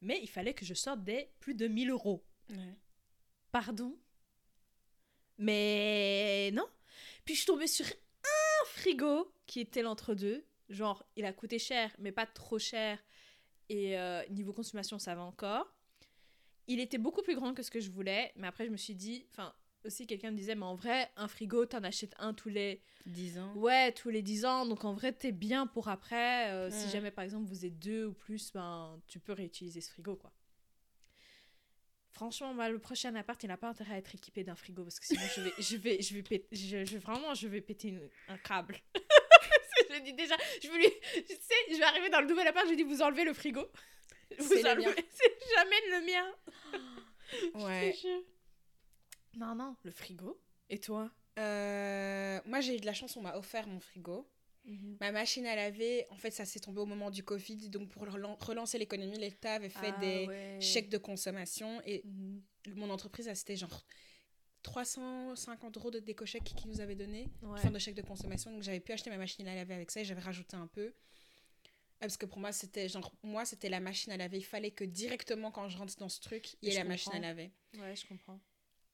mais il fallait que je sorte des plus de 1000 euros. Ouais. Pardon? Mais non. Puis je tombée sur un frigo qui était l'entre-deux. Genre, il a coûté cher, mais pas trop cher. Et euh, niveau consommation, ça va encore. Il était beaucoup plus grand que ce que je voulais. Mais après, je me suis dit, enfin, aussi quelqu'un me disait, mais en vrai, un frigo, t'en achètes un tous les 10 ans. Ouais, tous les 10 ans. Donc en vrai, t'es bien pour après. Euh, Si jamais, par exemple, vous êtes deux ou plus, ben, tu peux réutiliser ce frigo, quoi. Franchement, moi, le prochain appart, il n'a pas intérêt à être équipé d'un frigo parce que sinon, je vais, je vais, je vais péter, je, je- vraiment, je vais péter une- un câble. [laughs] je dis déjà, je vais lui, tu sais, je vais arriver dans le nouvel appart, je lui dis, vous enlevez le frigo. Vous C'est le enlevez, mien. [laughs] c'est jamais le mien. [gasps] Ouais. Non, non, le frigo. Et toi? Euh, moi, j'ai eu de la chance, on m'a offert mon frigo. Ma machine à laver, en fait, ça s'est tombé au moment du Covid. Donc, pour relan- relancer l'économie, l'État avait fait Ah, des ouais. chèques de consommation. Et Mhm. mon entreprise, c'était genre 350 euros de déco-chèques qu'ils nous avaient donné. Ouais. Fin de chèque de consommation. Donc, j'avais pu acheter ma machine à laver avec ça et j'avais rajouté un peu. Ah, Parce que pour moi, c'était genre, moi, c'était la machine à laver. Il fallait que directement, quand je rentre dans ce truc, il y ait la machine à laver. Ouais, je comprends.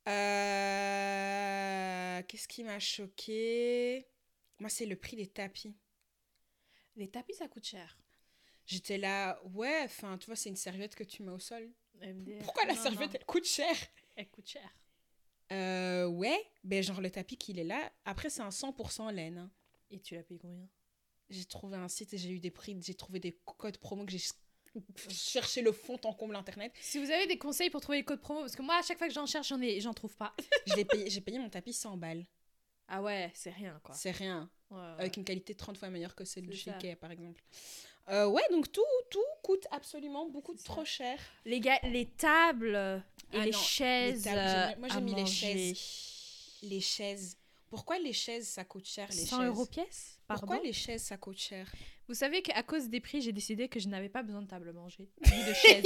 Euh, Qu'est-ce qui m'a choqué? Moi, c'est le prix des tapis. Les tapis, ça coûte cher. J'étais là, ouais, enfin, tu vois, c'est une serviette que tu mets au sol. MDR. Pourquoi la Non, serviette, non, elle coûte cher? Elle coûte cher. Euh, ouais, ben genre le tapis qu'il est là. Après, c'est un 100% laine. hein. Et tu l'as payé combien? J'ai trouvé un site et j'ai eu des prix, j'ai trouvé des codes promo que j'ai ch- cherché le fond en comble internet. Si vous avez des conseils pour trouver les codes promo, parce que moi, à chaque fois que j'en cherche, j'en ai, j'en trouve pas. [laughs] Je l'ai payé- J'ai payé mon tapis 100 balles. Ah ouais, c'est rien, quoi. C'est rien. Ouais, ouais. Avec une qualité 30 fois meilleure que celle de C'est ça. Ikea, par exemple. Euh, ouais, donc tout, tout coûte absolument beaucoup trop cher. Les gars, les tables et Ah les non, chaises. tables, moi, euh, j'ai à mis les manger. Les chaises. Pourquoi les chaises, ça coûte cher, les 100 chaises euros pièce Pourquoi les chaises, ça coûte cher Vous savez qu'à cause des prix, j'ai décidé que je n'avais pas besoin de table à manger, [laughs] ni de chaise.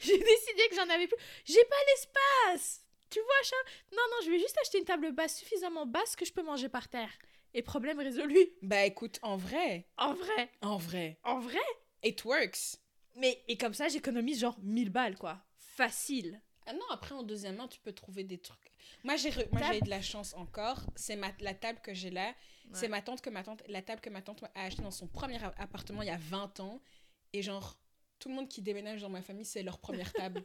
J'ai décidé que j'en avais plus. J'ai pas l'espace Tu vois, chat Non, non, je vais juste acheter une table basse suffisamment basse que je peux manger par terre. Et problème résolu. Bah écoute, en vrai, En vrai. en vrai, En vrai? It works. Mais, et comme ça, j'économise genre 1000 balles, quoi. Facile. Ah non, après en deuxième main, tu peux trouver des trucs. Moi, j'ai re- moi, j'ai eu de la chance encore. C'est ma... la table que j'ai là. C'est ma tante que ma tante, la table que ma tante a achetée dans son premier appartement il y a 20 ans. Et genre, tout le monde qui déménage dans ma famille, c'est leur première [laughs] table.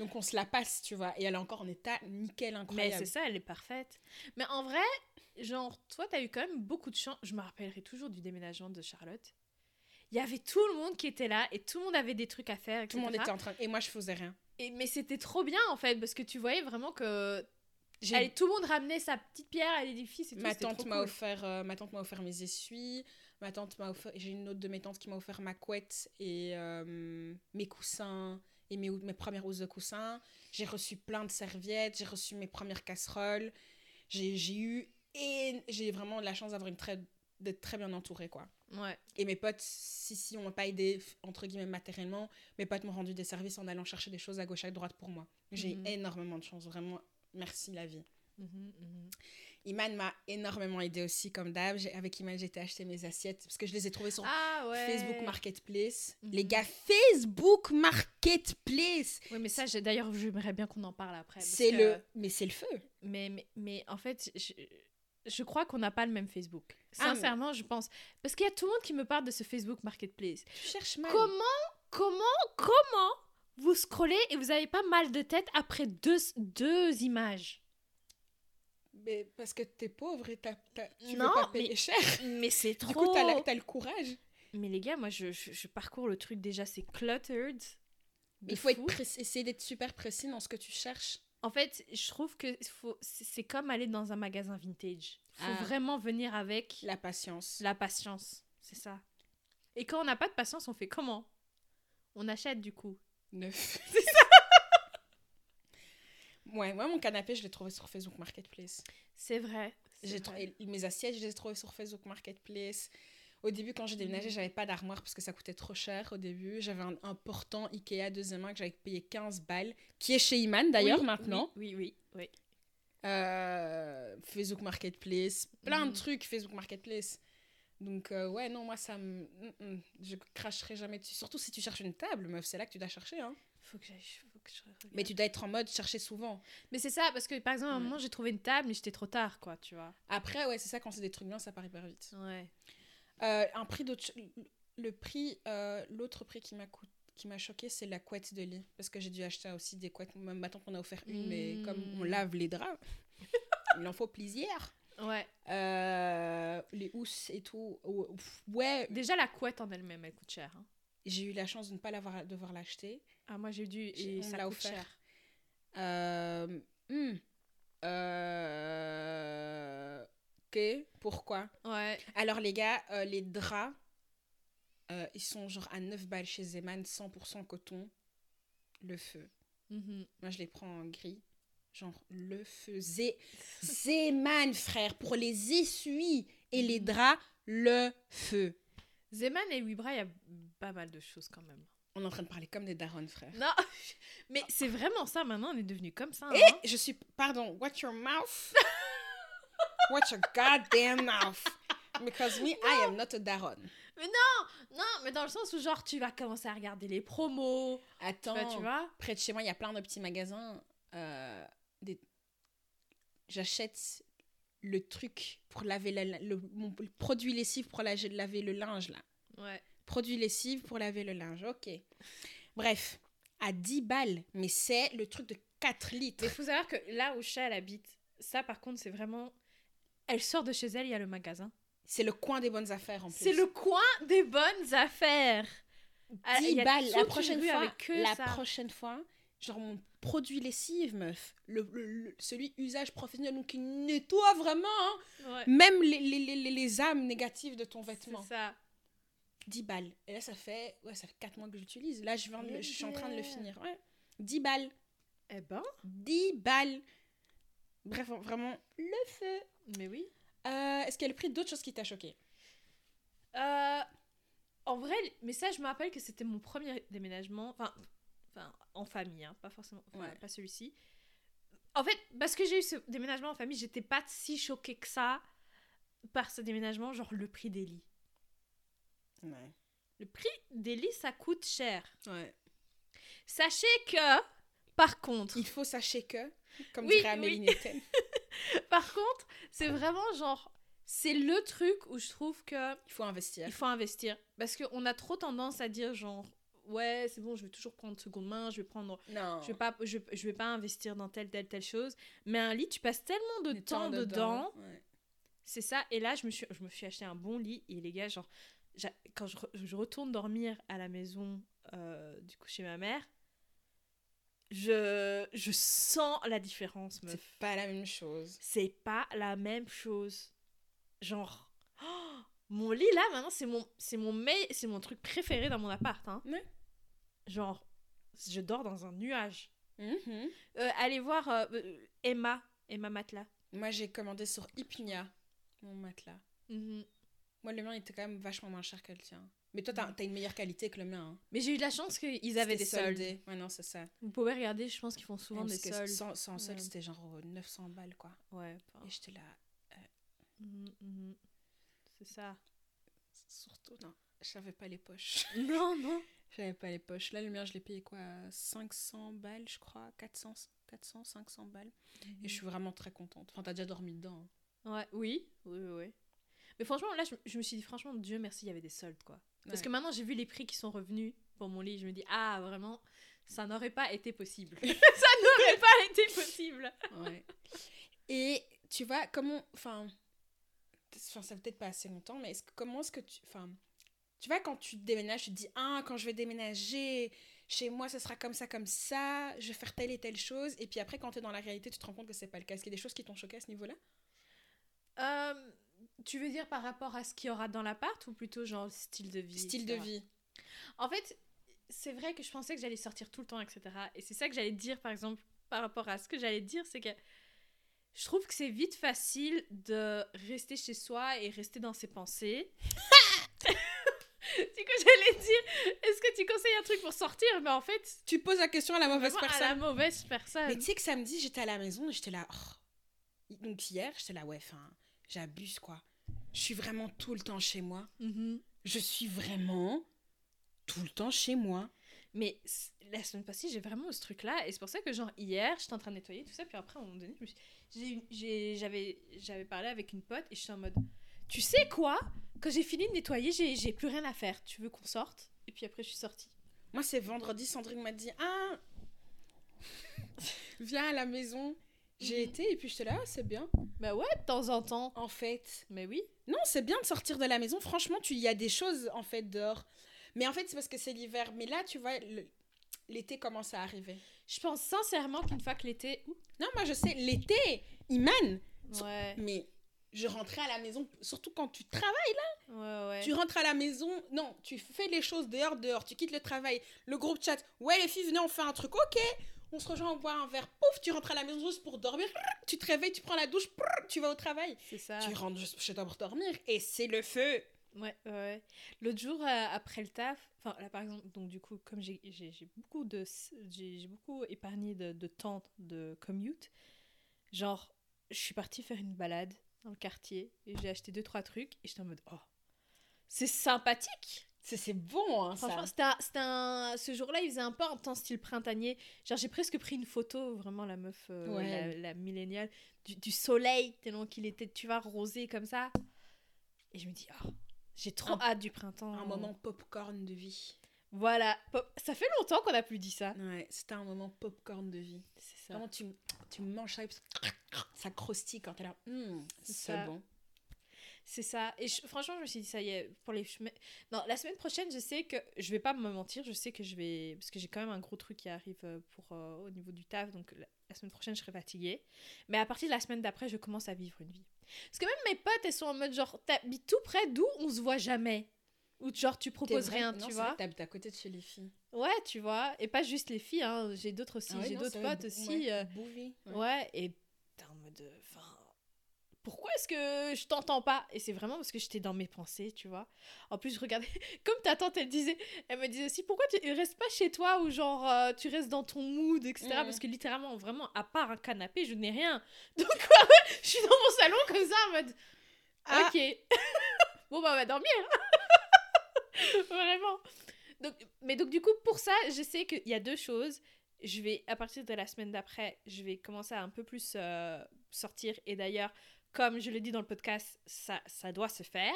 Donc on se la passe, tu vois. Et elle est encore en état nickel, Mais incroyable. c'est ça, elle est parfaite. Mais en vrai, genre, toi, t'as eu quand même beaucoup de chance. Je me rappellerai toujours du déménagement de Charlotte. Il y avait tout le monde qui était là et tout le monde avait des trucs à faire. Tout le monde était en train. Et moi, je faisais rien. Et, mais c'était trop bien en fait parce que tu voyais vraiment que allez, tout le monde ramenait sa petite pierre à l'édifice et tout. Ma tante m'a cool. offert, euh, ma tante m'a offert mes essuies. Ma tante m'a offert, j'ai une autre de mes tantes qui m'a offert ma couette et euh, mes coussins et mes, mes premières housses de coussins. J'ai reçu plein de serviettes, j'ai reçu mes premières casseroles. J'ai eu et j'ai vraiment la chance d'avoir une très d'être très bien entourée quoi. Ouais. Et mes potes, si si on m'a pas aidé entre guillemets matériellement, mes potes m'ont rendu des services en allant chercher des choses à gauche à droite pour moi. J'ai Mhm. énormément de chance, vraiment. Merci la vie. Mhm, mhm. Iman m'a énormément aidé aussi, comme d'hab. Avec Iman, j'ai été acheter mes assiettes parce que je les ai trouvées sur Ah ouais. Facebook Marketplace. Mhm. Les gars, Facebook Marketplace Oui, mais ça, d'ailleurs, j'aimerais bien qu'on en parle après. C'est que- le. Mais c'est le feu Mais, mais, mais en fait, je, je crois qu'on n'a pas le même Facebook. Ah, mais- Sincèrement, je pense. Parce qu'il y a tout le monde qui me parle de ce Facebook Marketplace. Tu cherches mal. Comment, comment, comment vous scrollez et vous avez pas mal de tête après deux, deux images? Mais parce que t'es pauvre et t'as- t'as- tu Non, veux pas payer mais- cher. Mais c'est trop. Du coup, t'as, le courage. Mais les gars, moi, je, je, je parcours le truc déjà, c'est cluttered. Il faut être essayer d'être super précis dans ce que tu cherches. En fait, je trouve que faut- c'est c'est comme aller dans un magasin vintage. Faut Ah. vraiment venir avec La patience. la patience. C'est ça. Et quand on n'a pas de patience, on fait comment? On achète du coup. Neuf. [laughs] Ouais, moi, mon canapé, je l'ai trouvé sur Facebook Marketplace. C'est vrai. c'est J'ai trouvé mes assiettes, je les ai trouvées sur Facebook Marketplace. Au début, quand j'ai déménagé, j'avais pas d'armoire parce que ça coûtait trop cher au début. J'avais un, un portant Ikea deuxième main que j'avais payé 15 balles, qui est chez Iman d'ailleurs Oui, maintenant. Oui, oui, oui. Euh, Facebook Marketplace, plein de trucs Facebook Marketplace. Donc euh, ouais, non, moi ça me... mm, mm, Je cracherai jamais dessus. Surtout si tu cherches une table, meuf, c'est là que tu dois chercher. Hein. Faut que j'aille faut que je regarde. Mais tu dois être en mode chercher souvent. Mais c'est ça, parce que par exemple, à un moment, j'ai trouvé une table, mais j'étais trop tard, quoi, tu vois. Après, ouais, c'est ça, quand c'est des trucs bien, ça part hyper vite. Ouais. Euh, un prix d'autre... Le prix... euh, L'autre prix qui m'a coûté qui m'a choqué, c'est la couette de lit. Parce que j'ai dû acheter aussi des couettes. Même ma tante m'en a offert une, mais comme on lave les draps, [laughs] il en faut plaisir. Ouais. Euh, les housses et tout. Ouais, Déjà, la couette en elle-même, elle coûte cher. hein. j'ai eu la chance de ne pas l'avoir, devoir l'acheter. Ah, moi, j'ai dû. Et ça l'a offert. cher. Euh, hmm. Euh, ok, pourquoi Ouais. Alors les gars, euh, les draps, euh, ils sont genre à 9 balles chez Zeman, 100% coton, le feu. Mhm. Moi je les prends en gris, genre le feu. Zé Zeman frère, pour les essuies et les Mhm. draps, le feu. Zeman et Wibra, il y a pas mal de choses quand même. On est en train de parler comme des darons frère. Non, [laughs] mais c'est vraiment ça maintenant, on est devenu comme ça. Et hein. je suis, pardon, watch your mouth. [laughs] watch your goddamn mouth. Because me, I am not a daron. Non, mais dans le sens où, genre, tu vas commencer à regarder les promos. Tu Attends, vois, tu vois? près de chez moi, il y a plein de petits magasins. euh, des... J'achète le truc pour laver la- le, mon le produit lessive pour la- laver le linge là. Ouais. Produit lessive pour laver le linge, ok. Bref, à 10 balles, mais c'est le truc de 4 litres. Mais il faut savoir que là où Cha, elle habite, ça, par contre, c'est vraiment. Elle sort de chez elle, il y a le magasin. C'est le coin des bonnes affaires en plus. C'est le coin des bonnes affaires. Ah, il 10 y a balles. La prochaine fois, la ça. prochaine fois, genre mon produit lessive, meuf, le, le- le- celui usage professionnel, donc qui nettoie vraiment, hein, Ouais. même les, les, les, les- âmes négatives de ton C'est vêtement. ça. 10 balles. Et là, ça fait, ouais, ça fait 4 mois que j'utilise. Là, je, suis en train de le finir. Ouais. 10 balles. Eh ben. 10 balles. Bref, vraiment, le feu. Mais oui. Euh, Est-ce qu'il y a le prix d'autres choses qui t'a choqué? Euh, en vrai, mais ça, je me rappelle que c'était mon premier déménagement. Enfin, enfin en famille, hein, pas forcément. enfin, Ouais. Pas celui-ci. En fait, parce que j'ai eu ce déménagement en famille, j'étais pas si choquée que ça par ce déménagement, genre le prix des lits. Ouais. Le prix des lits, ça coûte cher. ouais. Sachez que, par contre, Il faut sachez que, comme Oui, dirait Amélie oui. [laughs] Par contre, c'est vraiment genre, c'est le truc où je trouve que il faut investir. il faut investir. Parce qu'on a trop tendance à dire genre, ouais, c'est bon, je vais toujours prendre seconde main, je vais prendre, Non. je vais pas, je, je vais pas investir dans telle, telle, telle chose. Mais un lit, tu passes tellement de temps dedans. Ouais. C'est ça. Et là, je me suis, je me suis acheté un bon lit. Et les gars, genre, quand je, re- je retourne dormir à la maison, euh, du coup, chez ma mère, je, je sens la différence, meuf. C'est pas la même chose. C'est pas la même chose. Genre, oh, mon lit là, maintenant, c'est mon, c'est mon, me- c'est mon truc préféré dans mon appart. Hein. Genre, je dors dans un nuage. Mhm. Euh, allez voir euh, Emma, Emma Matelas. Moi, j'ai commandé sur Ipunia mon matelas. Mhm. Moi, le mien était quand même vachement moins cher que le tien. Mais toi, t'as as une meilleure qualité que le mien. hein. Mais j'ai eu de la chance qu'ils avaient des soldes. soldé. Ouais, non, c'est ça. Vous pouvez regarder, je pense qu'ils font souvent des soldes. Sans, sans solde, Ouais. c'était genre euh, 900 balles, quoi. Ouais, Et j'étais là. mhm, mhm. c'est ça. Surtout, non, j'avais pas les poches. [laughs] non, non. J'avais pas les poches. Là, le mien, je l'ai payé quoi 500 balles, je crois. 400, 400 500 balles. Et je suis vraiment très contente. Enfin, t'as déjà dormi dedans. hein. Ouais, oui, oui, oui. oui. Mais franchement, là, je, je me suis dit, franchement, Dieu merci, il y avait des soldes, quoi. Parce Ouais. que maintenant, j'ai vu les prix qui sont revenus pour mon lit. Je me dis, ah, vraiment, ça n'aurait pas été possible. [laughs] [laughs] ça n'aurait pas été possible. Ouais. Et tu vois, comment. Enfin. Enfin, ça peut-être pas assez longtemps, mais que- comment est-ce que tu. Enfin. Tu vois, quand tu déménages, tu te dis Ah, quand je vais déménager, chez moi, ce sera comme ça, comme ça, je vais faire telle et telle chose. Et puis après, quand tu es dans la réalité, tu te rends compte que c'est pas le cas. Est-ce qu'il y a des choses qui t'ont choqué à ce niveau-là? Euh, tu veux dire par rapport à ce qu'il y aura dans l'appart ou plutôt genre style de vie Style de vie. En fait, c'est vrai que je pensais que j'allais sortir tout le temps, etc. Et c'est ça que j'allais dire, par exemple, par rapport à ce que j'allais dire, c'est que je trouve que c'est vite facile de rester chez soi et rester dans ses pensées. [laughs] du coup, j'allais dire, est-ce que tu conseilles un truc pour sortir? Mais en fait, Tu poses la question à la mauvaise vraiment à personne. la mauvaise personne. Mais tu sais que samedi, j'étais à la maison et j'étais là. oh. Donc hier, j'étais là, ouais, enfin, j'abuse quoi. Je suis vraiment tout le temps chez moi. Mhm. Je suis vraiment tout le temps chez moi. Mais la semaine passée, j'ai vraiment ce truc-là. Et c'est pour ça que, genre, hier, j'étais en train de nettoyer tout ça. Puis après, à un moment donné, je suis- j'avais parlé avec une pote et j'étais en mode Tu sais quoi? Quand j'ai fini de nettoyer, j'ai j'ai plus rien à faire. Tu veux qu'on sorte? Et puis après, je suis sortie. Moi, c'est vendredi, Sandrine m'a dit Ah [laughs] Viens à la maison. J'ai été et puis j'étais là, Ah, c'est bien. Bah ouais, de temps en temps. En fait, Mais oui. non, c'est bien de sortir de la maison. Franchement, tu il y a des choses en fait dehors. Mais en fait, c'est parce que c'est l'hiver. Mais là, tu vois, l'été commence à arriver. Je pense sincèrement qu'une fois que l'été. Non, moi, je sais, l'été, il mène. Ouais, Mais je rentrais à la maison, surtout quand tu travailles. ouais, ouais. Tu rentres à la maison, non, tu fais les choses dehors, dehors, tu quittes le travail, le groupe chat, ouais les filles, venez, on fait un truc, ok, on se rejoint, on boit un verre, pouf, tu rentres à la maison juste pour dormir, tu te réveilles, tu prends la douche, tu vas au travail, C'est ça. tu rentres juste chez toi pour dormir, et c'est le feu. Ouais, ouais, ouais. L'autre jour, euh, après le taf, enfin là par exemple, donc du coup, comme j'ai beaucoup de, j'ai j'ai beaucoup épargné de, de temps de commute, genre, je suis partie faire une balade dans le quartier et j'ai acheté deux trois trucs et j'étais en mode oh, c'est sympathique. C'est c'est bon, hein, Franchement, ça. c'était un, c'était un- ce jour-là, il faisait un peu un temps style printanier. Genre, j'ai presque pris une photo, vraiment la meuf, euh, Ouais. la, la milléniale, du, du soleil, tellement qu'il était, tu vois, rosé comme ça. Et je me dis, oh, j'ai trop Un- hâte du printemps. Un moment popcorn de vie. Voilà. Pop- Ça fait longtemps qu'on n'a plus dit ça. Ouais, c'était un moment popcorn de vie. C'est ça. Vraiment, tu, tu manges ça, ça croustille quand t'es là, Hum, C'est bon. C'est ça. Et je- franchement, je me suis dit, ça y est, pour les chemins. Non, la semaine prochaine, je sais que. Je vais pas me mentir, je sais que je vais. Parce que j'ai quand même un gros truc qui arrive euh, pour, euh, au niveau du taf. Donc la, la semaine prochaine, je serai fatiguée. Mais à partir de la semaine d'après, je commence à vivre une vie. Parce que même mes potes, elles sont en mode genre, t'habites tout près d'où on se voit jamais? Ou genre, tu proposes rien, non, tu vois? T'habites à côté de chez les filles. Ouais, tu vois. Et pas juste les filles, hein. J'ai d'autres aussi. Ah ouais, j'ai d'autres potes aussi. ouais, euh, ouais. Ouais, et t'es en mode. euh, Enfin. Pourquoi est-ce que je t'entends pas? Et c'est vraiment parce que j'étais dans mes pensées, tu vois. En plus, je regardais. [laughs] Comme ta tante, elle disait. Elle me disait aussi pourquoi tu restes pas chez toi ou genre euh, tu restes dans ton mood, etc. Mhm. Parce que littéralement, vraiment, à part un canapé, je n'ai rien. [laughs] Donc, je suis dans mon salon comme ça en mode. Ah. Ok. [laughs] bon, bah, on va dormir. Vraiment. Donc, mais donc, du coup, pour ça, je sais qu'il y a deux choses. Je vais, à partir de la semaine d'après, je vais commencer à un peu plus euh, sortir. Et d'ailleurs, comme je l'ai dit dans le podcast, ça, ça doit se faire.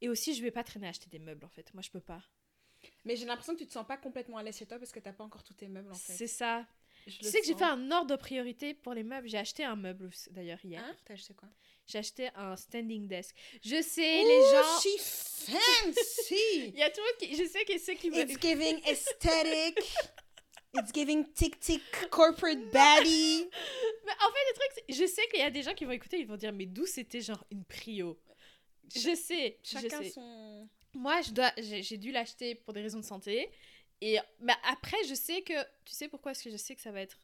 Et aussi, je vais pas traîner à acheter des meubles, en fait. Moi, je peux pas. Mais j'ai l'impression que tu te sens pas complètement à l'aise chez toi parce que t'as pas encore tous tes meubles en fait. C'est ça. Je Tu sais que j'ai fait un ordre de priorité pour les meubles. J'ai acheté un meuble, d'ailleurs, hier. Hein? T'as acheté quoi? J'ai acheté un standing desk. Je sais, les gens... she fancy [laughs] Il y a tout le monde qui... Je sais que ceux qui... It's giving aesthetic [laughs] It's giving tic tic corporate baddie [laughs] Mais en fait, le truc, je sais qu'il y a des gens qui vont écouter, ils vont dire, mais d'où c'était genre une prio? Je sais, je Chacun sais. son... Moi, je dois, j'ai j'ai dû l'acheter pour des raisons de santé. Et bah, après, je sais que, tu sais pourquoi? Est-ce que je sais que ça va être,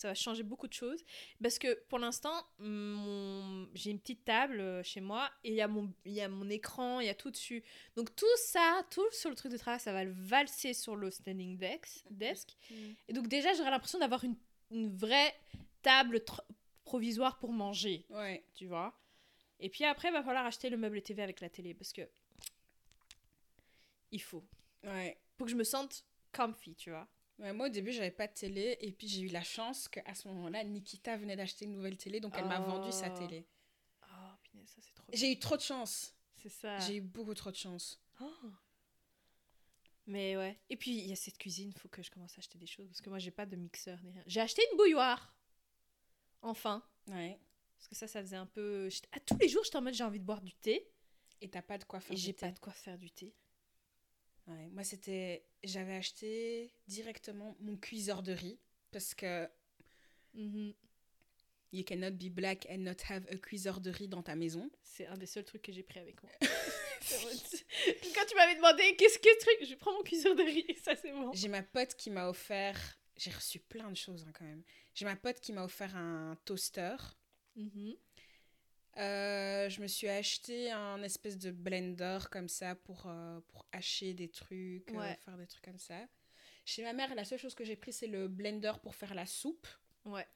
ça va changer beaucoup de choses Parce que pour l'instant, mon- j'ai une petite table euh, chez moi et il y a mon, il y a mon écran, il y a tout dessus. Donc tout ça, tout sur le truc de travail, ça va le valser sur le standing desk. desk. Et donc déjà, j'aurais l'impression d'avoir une, une vraie table provisoire pour manger, Ouais. tu vois. Et puis après, il va falloir acheter le meuble TV avec la télé parce que il faut. Ouais. Pour que je me sente comfy, tu vois. Ouais, moi, au début, j'avais pas de télé. Et puis, j'ai eu la chance qu'à ce moment-là, Nikita venait d'acheter une nouvelle télé. Donc, elle m'a vendu sa Oh. télé. Oh, punaise, ça c'est trop. J'ai eu trop de chance. C'est ça. J'ai eu beaucoup trop de chance. Oh. Mais ouais. Et puis, il y a cette cuisine, faut que je commence à acheter des choses. Parce que moi, j'ai pas de mixeur ni rien. J'ai acheté une bouilloire. Enfin. Ouais. Parce que ça, ça faisait un peu. À tous les jours, j'étais en mode j'ai envie de boire du thé. Et t'as pas de quoi faire Et du j'ai thé. pas de quoi faire du thé. Ouais, moi, c'était. J'avais acheté directement mon cuiseur de riz. Parce que Mhm. you cannot be black and not have a cuiseur de riz dans ta maison. C'est un des seuls trucs que j'ai pris avec moi. [laughs] Quand tu m'avais demandé qu'est-ce que ce truc, je prends mon cuiseur de riz, ça c'est bon. J'ai ma pote qui m'a offert. J'ai reçu plein de choses hein, quand même. J'ai ma pote qui m'a offert un toaster. Mhm. Euh, je me suis acheté un espèce de blender comme ça pour, euh, pour hacher des trucs, euh, faire des trucs comme ça. Chez ma mère, la seule chose que j'ai pris, c'est le blender pour faire la soupe. Ouais.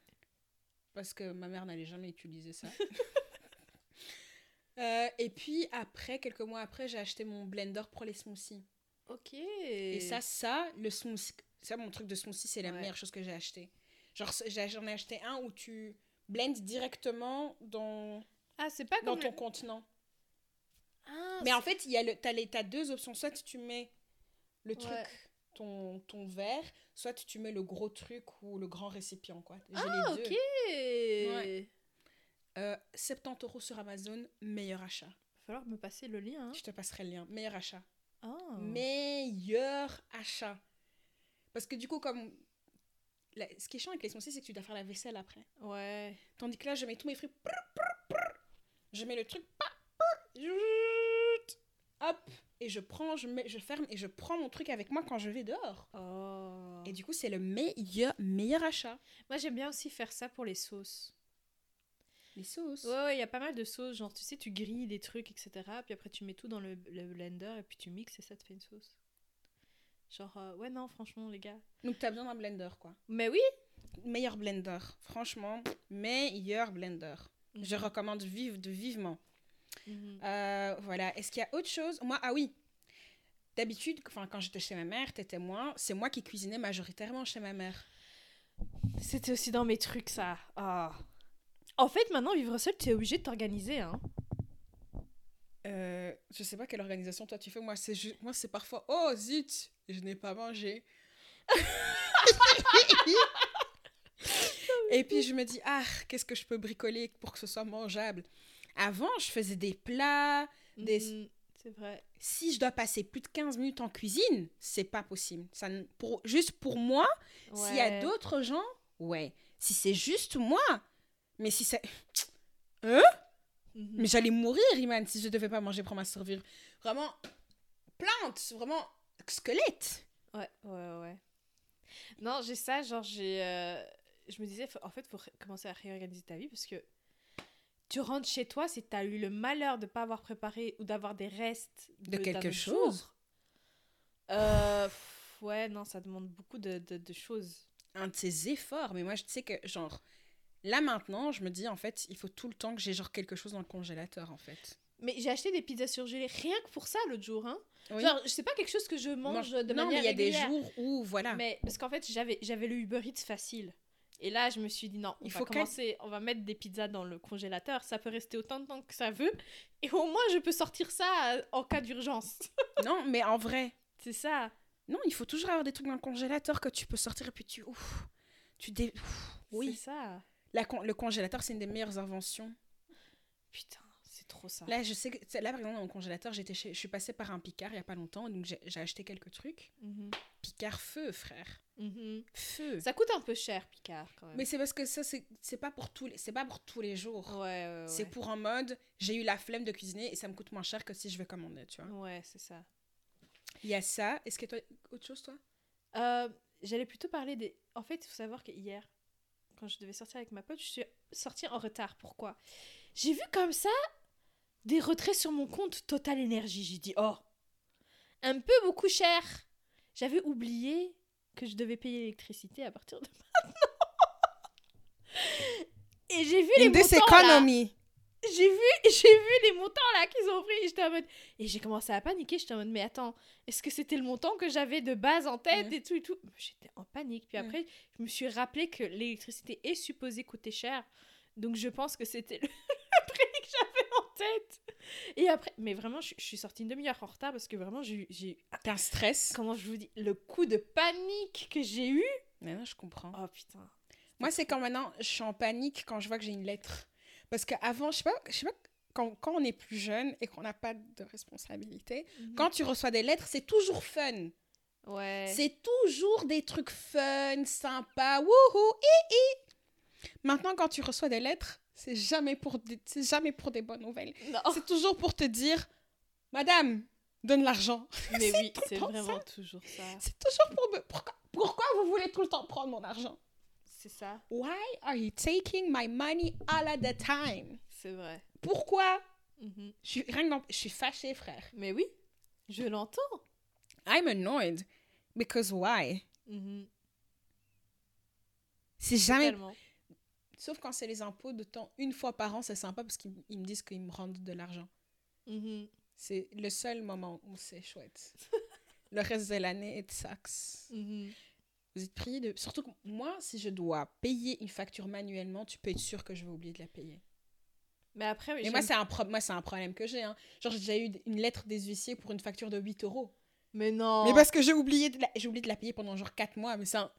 Parce que ma mère n'allait jamais utiliser ça. [laughs] [laughs] Euh, et puis après, quelques mois après, j'ai acheté mon blender pour les smoothies. Ok. Et ça, ça, le smoothie, ça, mon truc de smoothie, c'est la Ouais. meilleure chose que j'ai acheté. Genre, j'en ai acheté un où tu blends directement dans, Ah, c'est pas dans comme. ton le- contenant. Ah, Mais en fait, il y a le, t'as, les, t'as deux options. Soit tu mets le truc, Ouais. ton, ton verre, soit tu mets le gros truc ou le grand récipient, quoi. J'ai Ah, les deux. ok. Ouais. Euh, 70 euros sur Amazon, meilleur achat. Va falloir me passer le lien. hein. Je te passerai le lien. Meilleur achat. Ah. Meilleur achat. Parce que du coup, comme... la- Ce qui est chiant avec les smoothies, c'est que tu dois faire la vaisselle après. Ouais. Tandis que là, je mets tous mes fruits. Je mets le truc. Hop. Et je prends, je, mets, je ferme et je prends mon truc avec moi quand je vais dehors. Oh. Et du coup, c'est le meilleur, meilleur achat. Moi, j'aime bien aussi faire ça pour les sauces. Les sauces? Ouais, ouais, il y a pas mal de sauces. Genre, tu sais, tu grilles des trucs, etc. Puis après, tu mets tout dans le, le blender et puis tu mixes et ça te fait une sauce. Genre, euh, ouais, non, franchement, les gars. Donc, tu as besoin d'un blender, quoi. Mais oui. Meilleur blender. Franchement, meilleur blender. Je Mhm. recommande vive, de vivement. Mhm. Euh, voilà. Est-ce qu'il y a autre chose? Moi, ah oui. D'habitude, quand j'étais chez ma mère, t'étais moi. C'est moi qui cuisinais majoritairement chez ma mère. C'était aussi dans mes trucs, ça. Ah. En fait, maintenant, vivre seul, tu es obligé de t'organiser. Hein. Euh, je sais pas quelle organisation toi tu fais. Moi, c'est moi, c'est parfois. Oh zut, je n'ai pas mangé. [laughs] Et puis je me dis ah qu'est-ce que je peux bricoler pour que ce soit mangeable? Avant, je faisais des plats. Des- Mhm, C'est vrai. Si je dois passer plus de 15 minutes en cuisine, c'est pas possible. Ça, pour, juste pour moi, S'il y a d'autres gens, ouais. Si c'est juste moi, mais si c'est... [laughs] Mhm. Mais j'allais mourir, Iman, si je devais pas manger pour m'en survivre. Vraiment, plante, vraiment squelette. Ouais, ouais, ouais. Non, j'ai ça, genre, j'ai. euh, Je me disais, faut- en fait, faut ré- commencer à réorganiser ta vie parce que tu rentres chez toi si t'as eu le malheur de pas avoir préparé ou d'avoir des restes De quelque chose. Euh, pff, ouais, non, ça demande beaucoup de, de, de choses. Un de ces efforts, mais moi, je sais que, genre, là maintenant, je me dis, en fait, il faut tout le temps que j'ai, genre, quelque chose dans le congélateur, en fait. Mais j'ai acheté des pizzas surgelées rien que pour ça l'autre jour. Hein. Oui. Genre, c'est pas quelque chose que je mange de non, mais manière il y a des jours où, voilà. Mais parce qu'en fait, j'avais j'avais le Uber Eats facile. Et là, je me suis dit non, on Il va faut qu'elle- commencer, on va mettre des pizzas dans le congélateur, ça peut rester autant de temps que ça veut et au moins je peux sortir ça euh, en cas d'urgence. [laughs] non, mais en vrai, C'est ça. non, il faut toujours avoir des trucs dans le congélateur que tu peux sortir et puis tu... Ouf, tu dé... ouf, oui. C'est ça. La con- le congélateur, c'est une des meilleures inventions. Putain, c'est trop ça. Là, je sais que là, par exemple, dans mon congélateur, j'étais chez... je suis passée par un Picard il y a pas longtemps, donc j'ai acheté quelques trucs. Mhm. Picard feu, frère, Mhm. feu. Ça coûte un peu cher, Picard, quand même. Mais c'est parce que ça, c'est c'est pas pour tous les, c'est pas pour tous les jours. Ouais, ouais, ouais. C'est pour un mode, j'ai eu la flemme de cuisiner et ça me coûte moins cher que si je vais commander, tu vois. Ouais, c'est ça. Il y a ça. Est-ce que toi, autre chose, toi? Euh, J'allais plutôt parler des. En fait, il faut savoir que hier, quand je devais sortir avec ma pote, je suis sortie en retard. Pourquoi? J'ai vu comme ça des retraits sur mon compte Total Énergie. J'ai dit, oh, un peu beaucoup cher. J'avais oublié que je devais payer l'électricité à partir de [laughs] maintenant. Et j'ai vu les montants. J'ai vu, j'ai vu les montants là qu'ils ont pris. et J'étais en mode. Et j'ai commencé à paniquer. J'étais en mode, mais attends, est-ce que c'était le montant que j'avais de base en tête et tout et tout? J'étais en panique. Puis après, je me suis rappelé que l'électricité est supposée coûter cher. Donc je pense que c'était le, le prix que j'avais en tête. Et après, mais vraiment, je, je suis sortie une demi-heure en retard parce que vraiment, j'ai eu- un stress Comment je vous dis Le coup de panique que j'ai eu. Non, non, je comprends. Oh putain. Moi, c'est quand maintenant, je suis en panique quand je vois que j'ai une lettre. Parce qu'avant, je sais pas, je sais pas quand, quand on est plus jeune et qu'on n'a pas de responsabilité, quand tu reçois des lettres, c'est toujours fun. Ouais. C'est toujours des trucs fun, sympas, wouhou, hi hi. Maintenant, quand tu reçois des lettres, c'est jamais pour des, c'est jamais pour des bonnes nouvelles. C'est toujours pour te dire, Madame, donne l'argent. Mais [laughs] oui, c'est vraiment toujours ça. C'est toujours pour me. Pourquoi, pourquoi vous voulez tout le temps prendre mon argent? C'est ça. Why are you taking my money all at the time? C'est vrai. Pourquoi? Mhm. Je suis, rien que je suis fâchée, frère. Mais oui, je l'entends. I'm annoyed. Because why? Mhm. C'est jamais. Totalement. Sauf quand c'est les impôts de temps une fois par an, c'est sympa parce qu'ils ils me disent qu'ils me rendent de l'argent. Mhm. C'est le seul moment où c'est chouette. [laughs] le reste de l'année, it sucks. Mhm. Vous êtes prié de... Surtout que moi, si je dois payer une facture manuellement, tu peux être sûr que je vais oublier de la payer. Mais après, Et j'aime- moi, c'est un, pro- moi, c'est un problème que j'ai. Hein. Genre, j'ai déjà eu une lettre des huissiers pour une facture de 8 euros. Mais non. Mais parce que j'ai oublié, de la... j'ai oublié de la payer pendant genre 4 mois. Mais c'est un...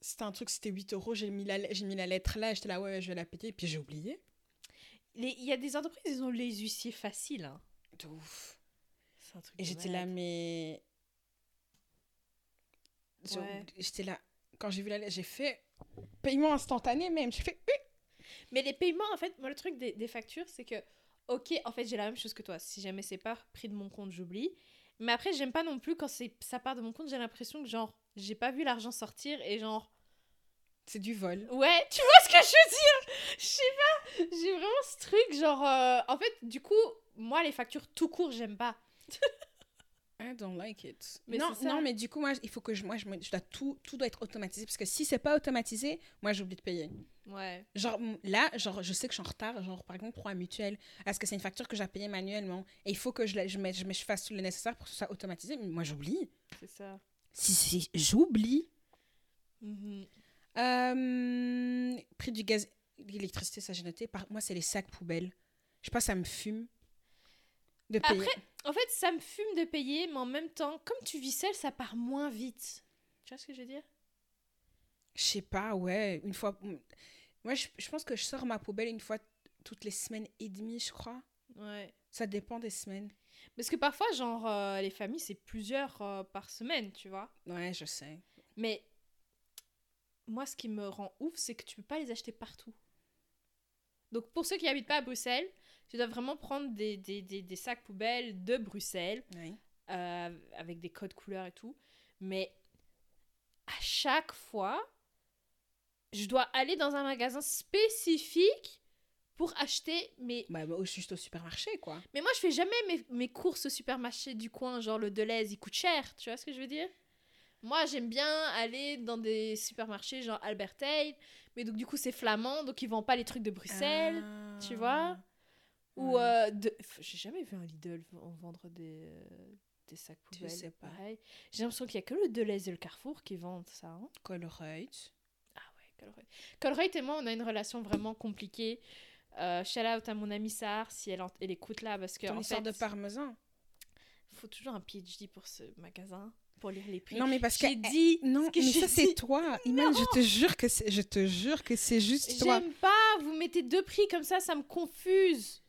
C'était un truc, c'était 8 euros. J'ai mis, la... j'ai mis la lettre là. J'étais là, ouais, ouais, je vais la payer. Puis j'ai oublié. Il y a des entreprises, ils ont les huissiers faciles. Hein. De ouf. C'est un truc Et j'étais là, mais. Ouais. J'étais là. Quand j'ai vu la lettre, j'ai fait paiement instantané même. J'ai fait. Mais les paiements, en fait, moi, le truc des, des factures, c'est que, ok, en fait, j'ai la même chose que toi. Si jamais c'est pas pris de mon compte, j'oublie. Mais après, j'aime pas non plus quand c'est ça part de mon compte, j'ai l'impression que, genre, j'ai pas vu l'argent sortir et, genre, C'est du vol. ouais, tu vois ce que je veux dire? Je sais pas, j'ai vraiment ce truc, genre, euh, en fait, du coup, moi, les factures tout court, j'aime pas. I don't like it. Mais non, ça. non, mais du coup, moi, il faut que je. Moi, je, dois tout, tout doit être automatisé. Parce que si c'est pas automatisé, moi, j'oublie de payer. Ouais. Genre, là, genre, je sais que je suis en retard, genre, par exemple, pour un mutuel. Est-ce que c'est une facture que j'ai payée manuellement? Et il faut que je, la- je, mette- je, je fasse tout le nécessaire pour que ce soit automatisé. Mais moi, j'oublie. C'est ça. Si, si, j'oublie. Mhm. Euh, prix du gaz, l'électricité, ça j'ai noté. Par, moi, c'est les sacs poubelles. Je sais pas, ça me fume de payer. Après, en fait, ça me fume de payer, mais en même temps, comme tu vis seule, ça part moins vite. Tu vois ce que je veux dire? Je sais pas, ouais. Une fois. Moi, je, je pense que je sors ma poubelle une fois toutes les semaines et demie, je crois. Ouais. Ça dépend des semaines. Parce que parfois, genre, euh, les familles, c'est plusieurs euh, par semaine, tu vois. Ouais, je sais. Mais moi, ce qui me rend ouf, c'est que tu peux pas les acheter partout. Donc, pour ceux qui habitent pas à Bruxelles, tu dois vraiment prendre des, des, des, des sacs poubelles de Bruxelles, euh, avec des codes couleurs et tout. Mais à chaque fois, je dois aller dans un magasin spécifique pour acheter mes... Bah, bah, juste au supermarché, quoi. Mais moi, je fais jamais mes, mes courses au supermarché du coin, genre le Deleuze, il coûte cher, tu vois ce que je veux dire? Moi, j'aime bien aller dans des supermarchés genre Albertine, mais donc du coup, c'est flamand, donc ils vendent pas les trucs de Bruxelles. Ah. tu vois? Ou Ouais. euh, de... J'ai jamais vu un Lidl en vendre des, euh, des sacs poubelles. sais pas. pareil. J'ai l'impression qu'il y a que le Deleuze et le Carrefour qui vendent ça. hein. Colruyt. Ah ouais, Colruyt. Colruyt et moi, on a une relation vraiment compliquée. Euh, shout out à mon amie Sarah si elle, en- elle écoute là parce que Ton en fait, de parmesan. faut toujours un PhD pour ce magasin pour lire les prix. Non, mais parce que. dit Non, ce que mais ça, c'est toi. Iman, je te jure que c'est, je te jure que c'est juste toi. J'aime pas, vous mettez deux prix comme ça, ça me confuse.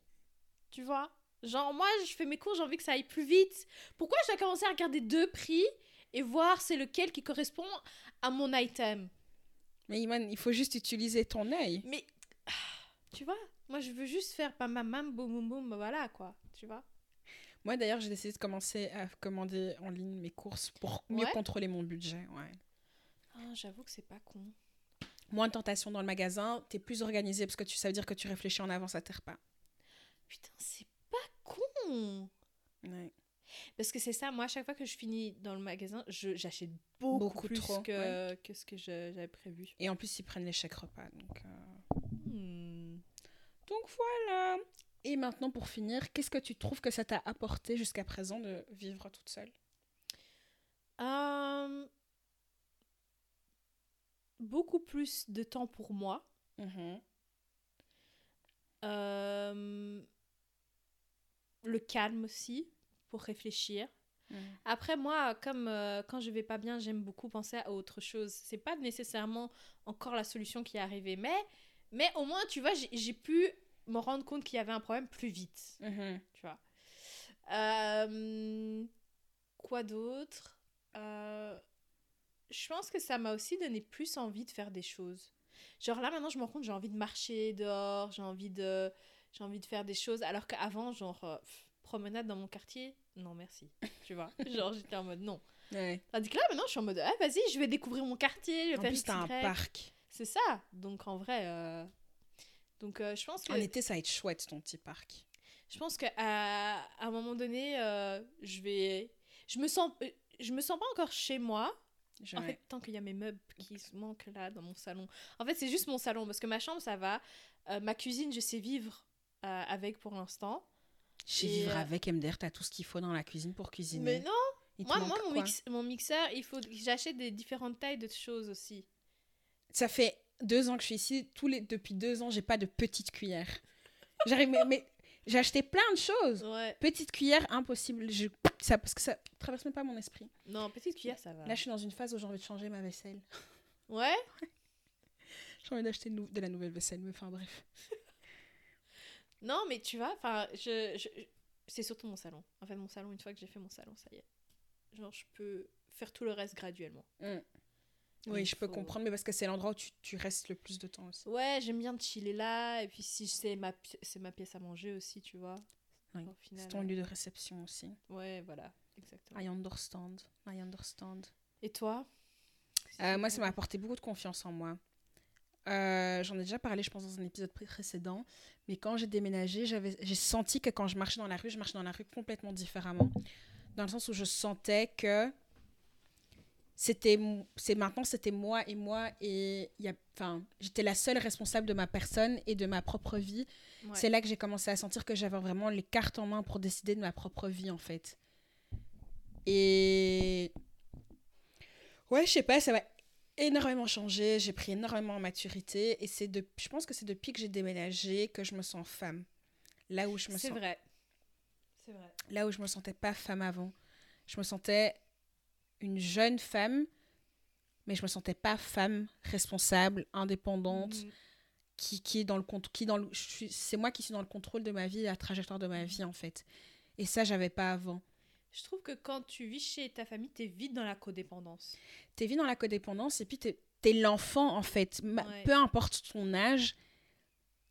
Tu vois Genre, moi, je fais mes cours, j'ai envie que ça aille plus vite. Pourquoi je dois commencer à regarder deux prix et voir c'est lequel qui correspond à mon item? Mais Iman, il faut juste utiliser ton œil. Mais, tu vois Moi, je veux juste faire pam pam pam, boum boum boum, voilà quoi. Tu vois Moi, d'ailleurs, j'ai décidé de commencer à commander en ligne mes courses pour mieux Ouais. contrôler mon budget. Ouais. Ah, J'avoue que c'est pas con. Moins de tentations dans le magasin, t'es plus organisé parce que tu, ça veut dire que tu réfléchis en avance à tes repas. Putain, c'est pas con Ouais. Parce que c'est ça, moi, à chaque fois que je finis dans le magasin, j'achète beaucoup, Beaucoup plus trop, que, que ce que j'avais prévu. Et en plus, ils prennent les chèques repas. Donc, euh, Hmm. donc voilà. Et maintenant, pour finir, qu'est-ce que tu trouves que ça t'a apporté jusqu'à présent de vivre toute seule? Euh, Beaucoup plus de temps pour moi. Euh, Le calme aussi, pour réfléchir. Mhm. Après, moi, comme euh, quand je vais pas bien, j'aime beaucoup penser à autre chose. C'est pas nécessairement encore la solution qui est arrivée, mais, mais au moins, tu vois, j'ai pu me rendre compte qu'il y avait un problème plus vite. Mhm. tu vois. Euh, quoi d'autre? Euh, Je pense que ça m'a aussi donné plus envie de faire des choses. Genre là, maintenant, je me rends compte, j'ai envie de marcher dehors, j'ai envie de, j'ai envie de faire des choses, alors qu'avant, genre, euh, pff, promenade dans mon quartier, non merci, [laughs] tu vois. genre, j'étais en mode non. Ouais. Tandis que là, maintenant, je suis en mode, ah, vas-y, je vais découvrir mon quartier, je vais En faire plus, un parc. C'est ça. Donc, en vrai, euh, donc, euh, je pense que... En été, ça va être chouette, ton petit parc. Je pense qu'à à un moment donné, je vais. Je me sens. Je me sens pas encore chez moi. En fait, tant qu'il y a mes meubles qui manquent là dans mon salon. En fait, c'est juste mon salon parce que ma chambre, ça va. Euh, ma cuisine, je sais vivre euh, avec pour l'instant. Chez et, Vivre euh, avec MDR, t'as tout ce qu'il faut dans la cuisine pour cuisiner. Mais non, Moi, moi mon, quoi mix- mon mixeur, il faut j'achète des différentes tailles de choses aussi. Ça fait deux ans que je suis ici. Tous les... Depuis deux ans, j'ai pas de petite cuillère. J'arrive, mais, mais j'ai acheté plein de choses. Ouais. Petite cuillère, impossible. Je... Ça, parce que ça traverse même pas mon esprit. Non, petite cuillère, ça va. Là, je suis dans une phase où j'ai envie de changer ma vaisselle. Ouais. [laughs] J'ai envie d'acheter nou- de la nouvelle vaisselle, mais enfin bref. Non, mais tu vois, enfin, je, je- c'est surtout mon salon. En fait, mon salon, une fois que j'ai fait mon salon, ça y est. Genre, je peux faire tout le reste graduellement. Oui, Il je peux comprendre, mais parce que c'est l'endroit où tu, tu restes le plus de temps aussi. Ouais, j'aime bien chiller là. Et puis, si c'est ma, c'est ma pièce à manger aussi, tu vois. Oui, C'est ton euh, lieu de réception aussi. Ouais, voilà, exactement. I understand. I understand. Et toi? Euh, moi, ça m'a apporté beaucoup de confiance en moi. Euh, J'en ai déjà parlé, je pense, dans un épisode pré- précédent. Mais quand j'ai déménagé, j'ai senti que quand je marchais dans la rue, je marchais dans la rue complètement différemment. Dans le sens où je sentais que c'était c'est maintenant c'était moi et moi et il enfin j'étais la seule responsable de ma personne et de ma propre vie Ouais. c'est là que j'ai commencé à sentir que j'avais vraiment les cartes en main pour décider de ma propre vie, en fait. Et. Ouais, je sais pas, ça m'a énormément changé. J'ai pris énormément en maturité. Et c'est de... je pense que c'est depuis que j'ai déménagé que je me sens femme. Là où je me C'est sens. vrai. C'est vrai. Là où je me sentais pas femme avant. Je me sentais une jeune femme, mais je me sentais pas femme responsable, indépendante Mhm. qui, qui est dans le compte qui dans le c'est moi qui suis dans le contrôle de ma vie la trajectoire de ma vie en fait et ça j'avais pas avant Je trouve que quand tu vis chez ta famille, t'es vite dans la codépendance. t'es vie dans la codépendance et puis t'es es, l'enfant en fait Ma- Ouais. peu importe ton âge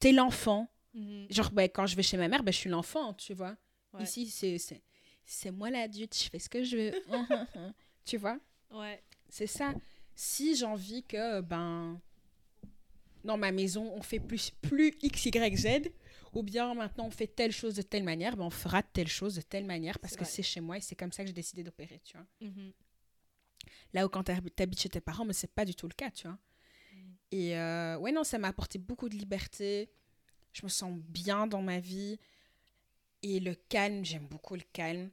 t'es l'enfant Mhm. genre ben, quand je vais chez ma mère ben, je suis l'enfant tu vois Ouais. ici c'est c'est c'est moi l'adulte je fais ce que je veux [laughs] tu vois? Ouais. c'est ça si j'ai envie que ben dans ma maison on fait plus plus x y z ou bien maintenant on fait telle chose de telle manière ben on fera telle chose de telle manière parce que c'est chez moi et c'est comme ça que j'ai décidé d'opérer tu vois. Mhm. là où quand t'hab- t'habites chez tes parents mais c'est pas du tout le cas tu vois. Mhm. et euh, ouais non ça m'a apporté beaucoup de liberté. Je me sens bien dans ma vie. Et le calme j'aime beaucoup le calme.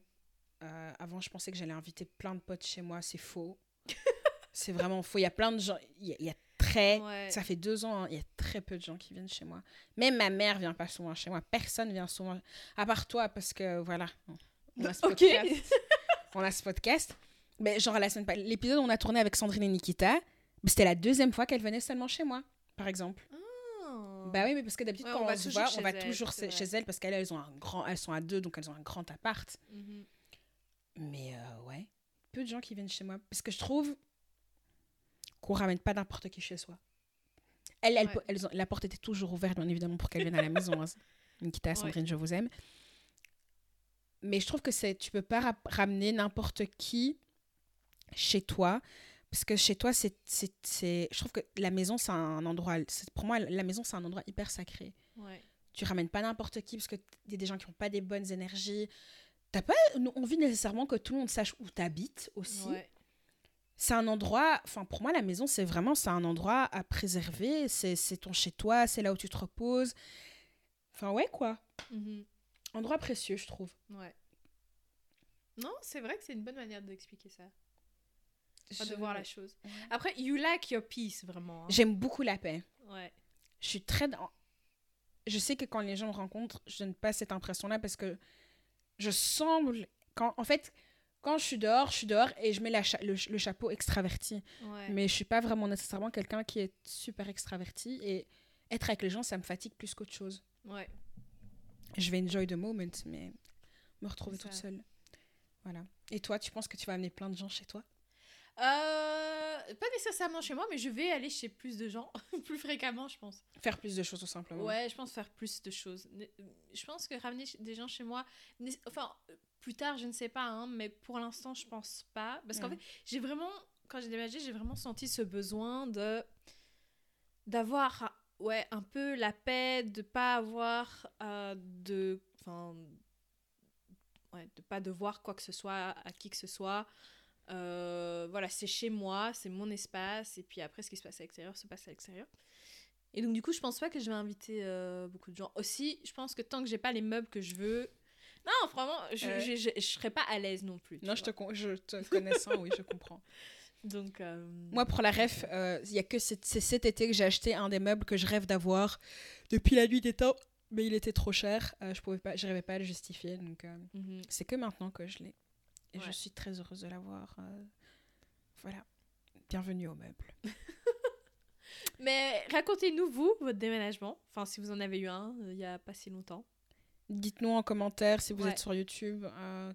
Euh, avant je pensais que j'allais inviter plein de potes chez moi c'est faux. [laughs] C'est vraiment faux. Il y a plein de gens il y a, il y a très Ouais. ça fait deux ans, hein, il y a très peu de gens qui viennent chez moi. Même ma mère vient pas souvent chez moi. Personne vient souvent. À part toi, parce que voilà, on a ce podcast. [laughs] on a ce podcast. Mais genre, la semaine l'épisode où on a tourné avec Sandrine et Nikita, c'était la deuxième fois qu'elle venait seulement chez moi, par exemple. Ah. Bah oui, mais parce que d'habitude, Ouais, quand on va se voit, chez on va elle, toujours chez vrai. elles parce qu'elles, elles, ont un grand, elles sont à deux, donc elles ont un grand appart. Mhm. Mais euh, ouais, peu de gens qui viennent chez moi. Parce que je trouve qu'on ramène pas n'importe qui chez soi. Ouais. elles ont- la porte était toujours ouverte, bien évidemment, pour qu'elles viennent à la maison. Hein. Nikita, Sandrine, je vous aime. Mais je trouve que c'est, tu peux pas ra- ramener n'importe qui chez toi. Parce que chez toi, c'est, c'est, c'est- je trouve que la maison, c'est un endroit. c'est- Pour moi, la maison, c'est un endroit hyper sacré Ouais. tu ramènes pas n'importe qui parce qu'il y a des gens qui n'ont pas des bonnes énergies. T'as pas envie nécessairement que tout le monde sache où t'habites aussi. Ouais. C'est un endroit, enfin pour moi la maison c'est vraiment c'est un endroit à préserver, c'est ton chez toi, c'est là où tu te reposes. Enfin ouais quoi, Mhm. endroit précieux je trouve. Ouais. Non, c'est vrai que c'est une bonne manière d'expliquer ça. Enfin, de voir la chose. Ouais. Après, you like your peace, vraiment. hein. J'aime beaucoup la paix. Ouais. Je suis très dans- je sais que quand les gens me rencontrent, je donne pas cette impression là parce que je semble quand en fait quand je suis dehors, je suis dehors et je mets la cha- le, le chapeau extraverti. Ouais. Mais je suis pas vraiment nécessairement quelqu'un qui est super extraverti et être avec les gens, ça me fatigue plus qu'autre chose. Ouais. Je vais enjoy the moment, mais me retrouver toute seule. Voilà. Et toi, tu penses que tu vas amener plein de gens chez toi? Euh, pas nécessairement chez moi, mais je vais aller chez plus de gens, [laughs] plus fréquemment, je pense. Faire plus de choses tout simplement. Ouais, je pense faire plus de choses. Ne- Je pense que ramener des gens chez moi, enfin, plus tard, je ne sais pas, hein, mais pour l'instant, je pense pas. Parce qu'en Ouais. fait, j'ai vraiment, quand j'ai déménagé, j'ai vraiment senti ce besoin de d'avoir ouais, un peu la paix, de pas avoir euh, de. Enfin. Ouais, de pas devoir quoi que ce soit à qui que ce soit. Euh, voilà, c'est chez moi, c'est mon espace, et puis après, ce qui se passe à l'extérieur se passe à l'extérieur. Et donc, du coup, je pense pas que je vais inviter euh, beaucoup de gens. Aussi, je pense que tant que j'ai pas les meubles que je veux, Non, vraiment, je, Euh. je, je, je serais pas à l'aise non plus. Non, je te, con- je te connaissant, oui, je [laughs] comprends. Donc, euh, Moi, pour la ref, euh, il y a que cet- c'est cet été que j'ai acheté un des meubles que je rêve d'avoir depuis la nuit des temps, mais il était trop cher. Euh, je pouvais pas, j'arrivais pas à le justifier, donc mhm. c'est que maintenant que je l'ai. Et je suis très heureuse de l'avoir. voilà. Bienvenue au meuble. [laughs] Mais racontez-nous, vous, votre déménagement. Enfin, si vous en avez eu un il y a pas si longtemps. Dites-nous en commentaire si vous Ouais. êtes sur YouTube. euh,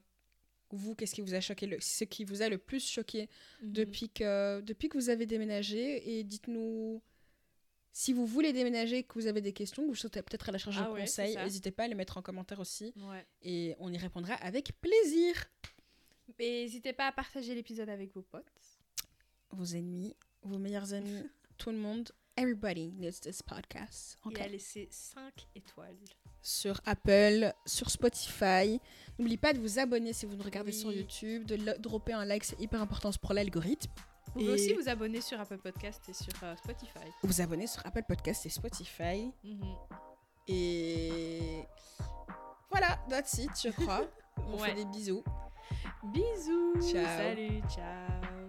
vous, qu'est-ce qui vous a choqué, le, ce qui vous a le plus choqué Mhm. depuis que, depuis que vous avez déménagé et dites-nous si vous voulez déménager, que vous avez des questions, que vous souhaitez peut-être à la charge Ah de ouais, conseils, n'hésitez pas à les mettre en commentaire aussi Ouais. et on y répondra avec plaisir. Et n'hésitez pas à partager l'épisode avec vos potes. Vos ennemis, vos meilleurs amis, [laughs] tout le monde, everybody needs this podcast. Et à laisser 5 étoiles. Sur Apple, sur Spotify. N'oubliez pas de vous abonner si vous nous regardez Oui. sur YouTube, de dropper un like, c'est hyper important pour l'algorithme. Vous pouvez Et- aussi vous abonner sur Apple Podcast et sur euh, Spotify. Vous abonner sur Apple Podcast et Spotify. Mhm. Et voilà, that's it, je crois. [laughs] On Ouais. fait des bisous. Bisous. Ciao. Salut. Ciao.